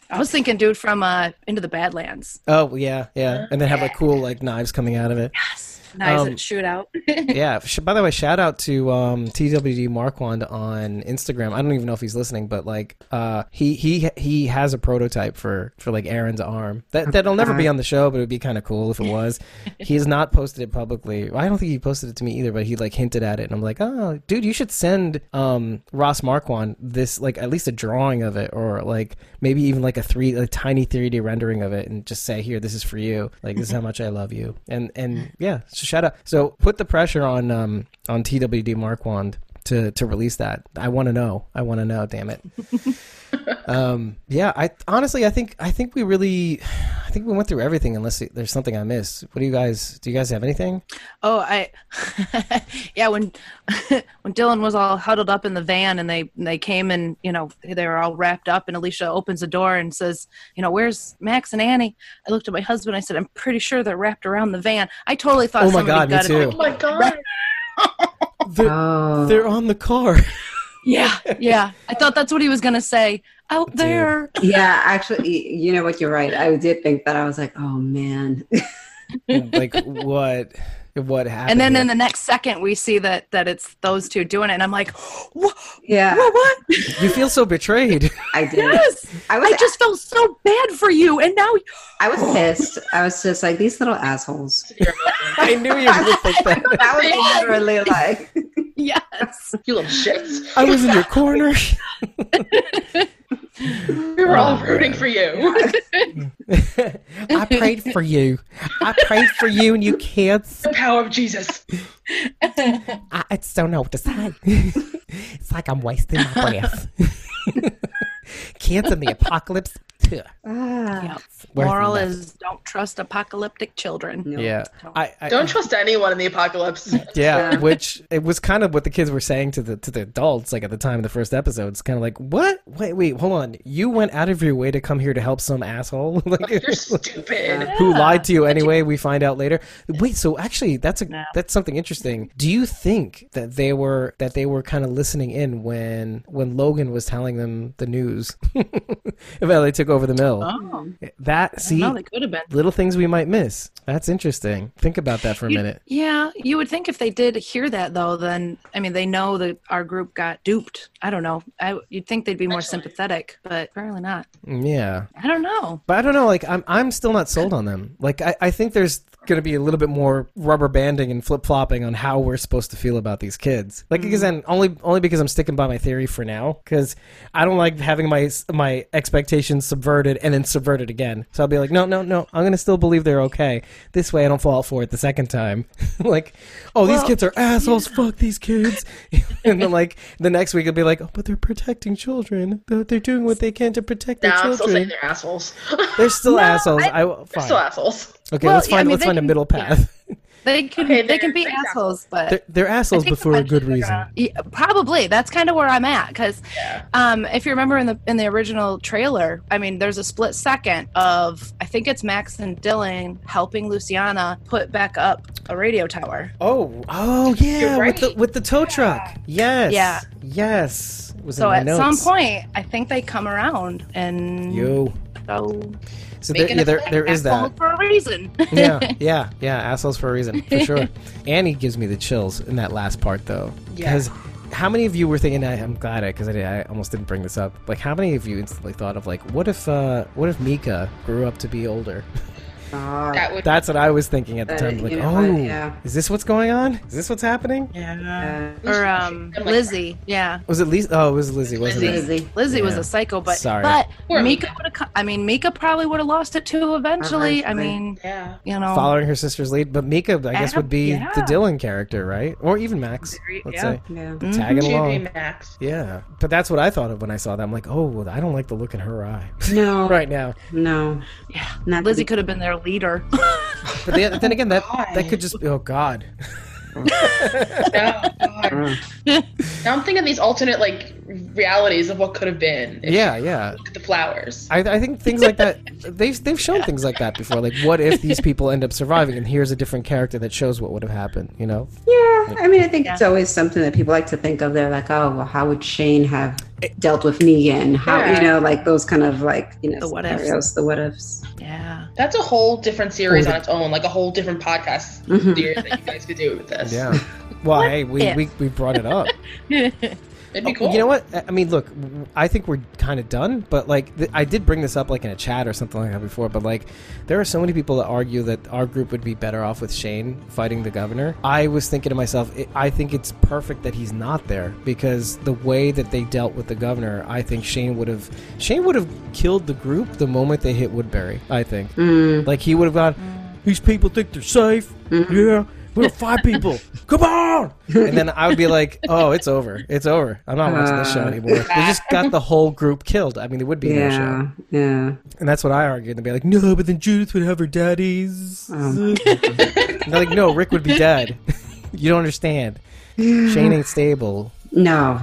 I was thinking, dude, from uh, Into the Badlands. oh yeah, yeah, and then have like cool like knives coming out of it. Yes. Knives Um, that shoot out. yeah. By the way, shout out to um, TWD Marquand on Instagram. I don't even know if he's listening, but like, uh, he he he has a prototype for for like Aaron's arm. That that'll never be on the show, but it would be kind of cool if it was. he has not posted it publicly. I don't think he posted it to me either, but he like hinted at it, and I'm like, oh, dude, you should send um Ross Marquand this like at least a drawing of it, or like maybe even like a three a tiny 3D rendering of it, and just say, here, this is for you. Like this is how much I love you, and and yeah, so shout out. So put the pressure on um on TWD Marquand to to release that. I want to know. I want to know. Damn it. um. Yeah. I honestly, I think I think we really, I think we went through everything. Unless there's something I missed. What do you guys? Do you guys have anything? Oh, I, yeah. When when Dylan was all huddled up in the van and they they came and you know they were all wrapped up and Alicia opens the door and says, you know, where's Max and Annie? I looked at my husband. I said, I'm pretty sure they're wrapped around the van. I totally thought Oh my somebody God, me gutted too. it. Oh my god. They're, Oh, they're on the car. Yeah, yeah. I thought that's what he was gonna say. Out Dude. there. yeah. Actually, you know what? You're right. I did think that. I was like, oh man. like what? What happened? And then here? in the next second, we see that that it's those two doing it, and I'm like, what? Yeah, What? what? you feel so betrayed. I did. Yes. I was. I just felt so bad for you, and now I was pissed. I was just like these little assholes. I knew you would think that. That was literally like. yes. You little shits. I was in your corner. We were all oh, rooting for you. I prayed for you. I prayed for you and you kids. the power of Jesus. I, I just don't know what to say. it's like I'm wasting my breath. kids in the apocalypse. Ugh. Ah, Yep. Moral is don't trust apocalyptic children. no. Yeah. I, I, Don't trust anyone in the apocalypse. Yeah, Yeah. which it was kind of what the kids were saying to the to the adults, like at the time of the first episode. It's kind of like, what? Wait, wait, hold on. You went out of your way to come here to help some asshole, like You're stupid. who lied to you anyway. We find out later. Wait, so actually, that's a No. that's something interesting. Do you think that they were that they were kind of listening in when when Logan was telling them the news about they took over the mill? Oh. That That see No, they could have been. little things we might miss. That's interesting. Think about that for a You- minute. Yeah, you would think if they did hear that though, then I mean they know that our group got duped. I don't know. I you'd think they'd be more Actually. sympathetic, but apparently not. Yeah. I don't know. But I don't know, like I'm I'm still not sold on them. Like I, I think there's gonna be a little bit more rubber banding and flip flopping on how we're supposed to feel about these kids. Like Mm-hmm. again, only only because I'm sticking by my theory for now, because I don't like having my my expectations subverted and then subverted again. So I'll be like, no, no, no, I'm gonna still believe they're okay. This way I don't fall for it the second time. like, oh, these Well, kids are assholes. Fuck these kids. and then like the next week it'll be like, oh, but they're protecting children. They're they're doing what they can to protect their Nah, I'm still children. saying they're assholes. They're still No, assholes. I- I, they're still assholes. Okay, Well, let's yeah, I find mean, let's they find a can- middle path. They can Okay, they can be they're assholes, but They're, they're assholes, but for a good reason. Yeah, probably. That's kind of where I'm at because, Yeah. um, if you remember in the in the original trailer, I mean, there's a split second of I think it's Max and Dylan helping Luciana put back up a radio tower. Oh, oh yeah, You're with the with the tow truck. Yes. Yeah. Yes. Was So in my at some point, I think they come around and Yo. go So there, yeah, there, there is that. for a reason. yeah, yeah, yeah. Assholes for a reason, for sure. Annie gives me the chills in that last part, though. Yeah. Because how many of you were thinking? I, I'm glad I, because I, I almost didn't bring this up. Like, how many of you instantly thought of like, what if, uh, what if Mika grew up to be older? God. That would That's what I was thinking at the Uh, time. Like, oh, what, yeah. is this what's going on? Is this what's happening? Yeah. Uh, Or um, Lizzie. Yeah. Was it Lizzie? Oh, it was Lizzie, wasn't it? Lizzie. Lizzie was a psycho, but Sorry. but Poor Mika Mika. would have. I mean, Mika probably would have lost it too eventually. I mean, yeah. you know, Following her sister's lead, but Mika, I guess, would be Yeah. the Dylan character, right? Or even Max. Very- Let's yeah. say Yeah. Tagging She'd be along. Max. Yeah, but that's what I thought of when I saw that. I'm like, oh, well, I don't like the look in her eye No. right now. No. Yeah, Not Lizzie could have been their leader. But the, then again, that God. that could just be, oh god. No, God. Mm. Now I'm thinking these alternate like realities of what could have been. if Yeah, yeah. Look at the flowers. I, I think things like that they've they've shown things like that before. Like, what if these people end up surviving, and here's a different character that shows what would have happened? You know? Yeah, I mean, I think it's always something that people like to think of. They're like, oh, well, how would Shane have dealt with Negan? How, Yeah. you know, like those kind of like, you know, The what ifs. the what ifs. yeah, That's a whole different series Or the- on its own, like a whole different podcast Mhm. series that you guys could do with this. Yeah. Well, What hey, we, if? we we brought it up. It'd be Oh, cool. You know what? I mean, look, I think we're kind of done, but like, th- I did bring this up like in a chat or something like that before, but like, there are so many people that argue that our group would be better off with Shane fighting the governor. I was thinking to myself, it, I think it's perfect that he's not there because the way that they dealt with the governor, I think Shane would have Shane would have killed the group the moment they hit Woodbury. I think, Mm. like, he would have gone. These people think they're safe. Yeah. We're gonna people. Come on! And then I would be like, "Oh, it's over. It's over. I'm not watching this show Uh. anymore." They just got the whole group killed. I mean, it would be no show, Yeah, yeah. and that's what I argued. They'd be like, "No, but then Judith would have her daddies." Um. And they're like, "No, Rick would be dead. you don't understand. Shane ain't stable." No,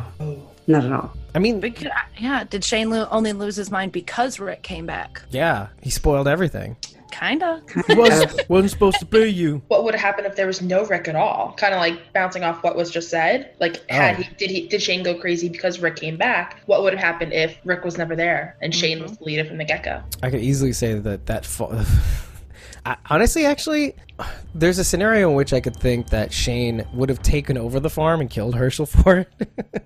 not at all. I mean, Because, yeah. Did Shane lo- only lose his mind because Rick came back? yeah, he spoiled everything. Kinda. He wasn't, wasn't supposed to be you. what would have happened if there was no Rick at all? Kind of like bouncing off what was just said. Like, oh. had Oh. he did he did Shane go crazy because Rick came back? What would have happened if Rick was never there and Shane mm-hmm. was the leader from the get go? I could easily say that that. Fa- I, honestly, actually, there's a scenario in which I could think that Shane would have taken over the farm and killed Hershel for it.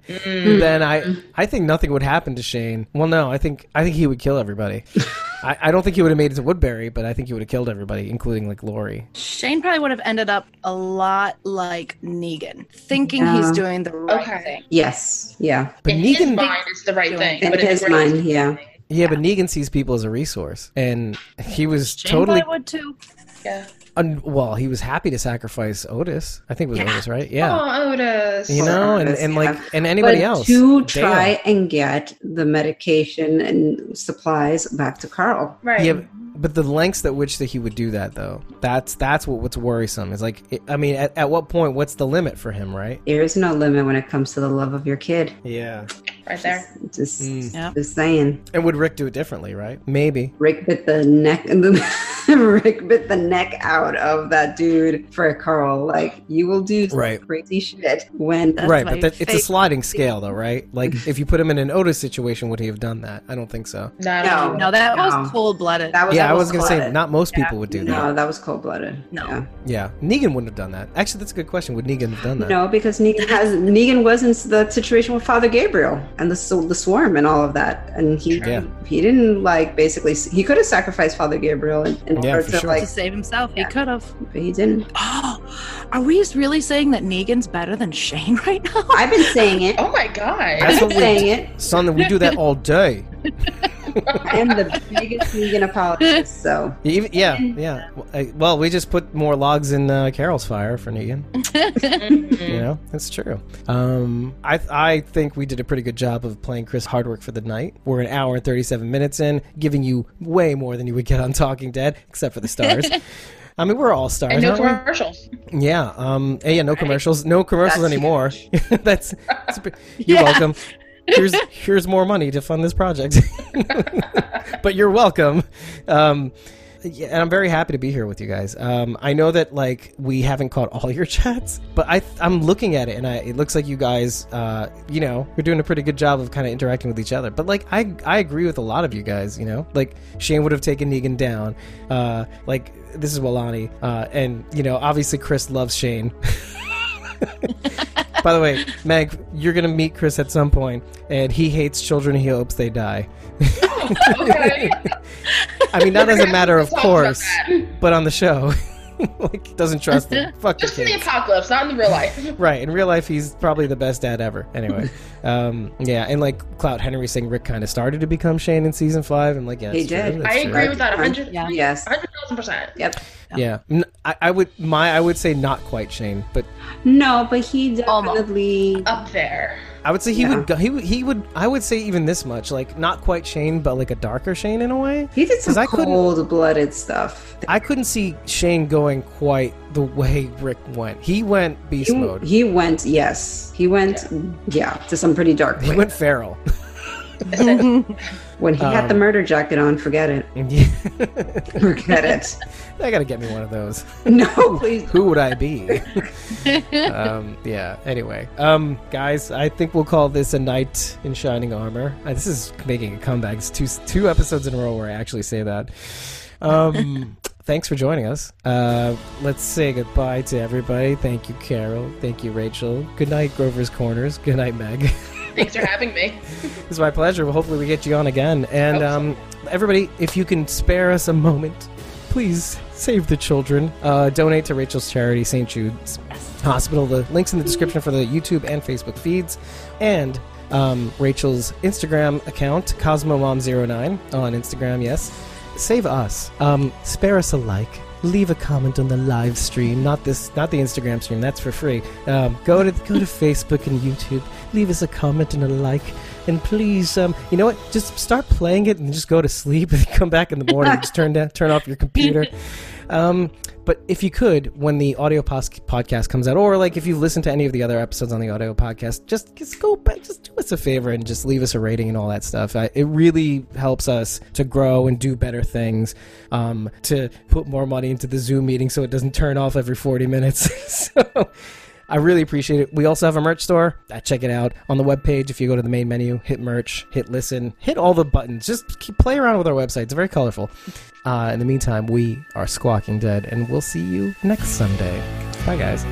then I, I think nothing would happen to Shane. Well, no, I think I think he would kill everybody. I, I don't think he would have made it to Woodbury, but I think he would have killed everybody, including like Lori. Shane probably would have ended up a lot like Negan, thinking Yeah. he's doing the right Okay. thing. Yes, yeah. But in his mind, it's the right thing. In but his mind, yeah. doing it. yeah, but Negan sees people as a resource, and he was Shane totally. probably would too. Yeah. Un- well, he was happy to sacrifice Otis. I think it was Yeah. Otis, right? Yeah. Oh, Otis. You know, and, Otis, and like yeah. and anybody but else. to Dale. try and get the medication and supplies back to Carl. Right. Yeah, but the lengths at which that he would do that, though, that's that's what, what's worrisome. Is like, it, I mean, at, at what point? What's the limit for him, right? There is no limit when it comes to the love of your kid. Yeah. Right there. Just, Mm. Yeah. just saying. And would Rick do it differently, right? Maybe. Rick bit the neck the Rick bit the neck out of that dude for Carl. Like you will do some Right. crazy shit when That's right, but that, it's a sliding scale, though, right? Like, if you put him in an Otis situation, would he have done that? I don't think so. No, No. No, that No. was cold blooded. that was yeah, that I was gonna say not most Yeah. people would do that. No, that was cold blooded. No. Yeah, Negan wouldn't have done that. Actually, that's a good question. Would Negan have done that? No, because Negan has Negan was in the situation with Father Gabriel and the the swarm and all of that, and he Yeah. he didn't like basically he could have sacrificed Father Gabriel in, in Yeah, order for to sure. like, to save himself, he could have. but he didn't. Oh, are we really saying that Negan's better than Shane right now? I've been saying it. Oh my god. I've been saying it. Son, we do that all day. I am the biggest Negan apologist. So Even, yeah, yeah. Well, I- Well, we just put more logs in uh, Carol's fire for Negan. You know, that's true. Um, I I think we did a pretty good job of playing Chris Hardwick for the night. We're an hour and thirty seven minutes in, giving you way more than you would get on Talking Dead, except for the stars. I mean, we're all stars, and no aren't we? commercials. Yeah. Um. Yeah. No commercials. No commercials That's anymore. that's. that's a you're Yeah. welcome. Here's here's more money to fund this project. but you're welcome. Um. Yeah, and I'm very happy to be here with you guys. Um, I know that like we haven't caught all your chats, but I I'm looking at it and I, it looks like you guys, uh, you know, you're doing a pretty good job of kind of interacting with each other. But like I I agree with a lot of you guys. You know, like Shane would have taken Negan down. Uh, like this is Walani, uh, and you know, obviously Chris loves Shane. By the way, Meg, you're gonna meet Chris at some point, and he hates children. He hopes they die. Okay. I mean, not as a matter of We'll talk about course, but on the show, like doesn't trust them. Fuck the in the apocalypse, not in the real life. Right. In real life, he's probably the best dad ever. Anyway, um, yeah, and like Clout Henry saying Rick kind of started to become Shane in season five, and like yeah, He it's true, did. that's I true. agree with that. 100, Yeah. yes, 100,000 percent. yep. Yeah, N- I, I would my I would say not quite Shane, but No, but he Almost. definitely. Up there. I would say he Yeah. would go, he would he would I would say even this much like not quite Shane, but like a darker Shane in a way. He did 'Cause some couldn't- cold-blooded stuff. I couldn't see Shane going quite the way Rick went. He went beast He, mode. he went, yes, he went, yeah, to some pretty dark. He places. went feral. when he had the Um, murder jacket on, forget it, Yeah. forget it. I gotta get me one of those. No, please. Who would I be? um, yeah. Anyway, um, guys, I think we'll call this a night in shining armor. Uh, this is making a comeback. It's two two episodes in a row where I actually say that. Um, thanks for joining us. Uh, let's say goodbye to everybody. Thank you, Carol. Thank you, Rachel. Good night, Grover's Corners. Good night, Meg. Thanks for having me. It's my pleasure. Well, hopefully, we get you on again. And um, everybody, if you can spare us a moment, please save the children. Uh, donate to Rachel's charity, St. Jude's Hospital. The links in the description for the YouTube and Facebook feeds, and um, Rachel's Instagram account, CosmoMom09 on Instagram. Yes, save us. Um, spare us a like. Leave a comment on the live stream, not this, not the Instagram stream. That's for free. Um, go to go to Facebook and YouTube. Leave us a comment and a like, and please, um, you know what? Just start playing it and just go to sleep and come back in the morning. just turn down, turn off your computer. Um, but if you could, when the audio pos- podcast comes out, or like if you've listened to any of the other episodes on the audio podcast, just just go back, just do us a favor and just leave us a rating and all that stuff. I, it really helps us to grow and do better things, um, to put more money into the Zoom meeting so it doesn't turn off every forty minutes. so. I really appreciate it. We also have a merch store. Uh, check it out on the webpage. If you go to the main menu, hit merch, hit listen, hit all the buttons. Just keep play around with our website. It's very colorful. Uh, in the meantime, we are Squawking Dead, and we'll see you next Sunday. Bye, guys.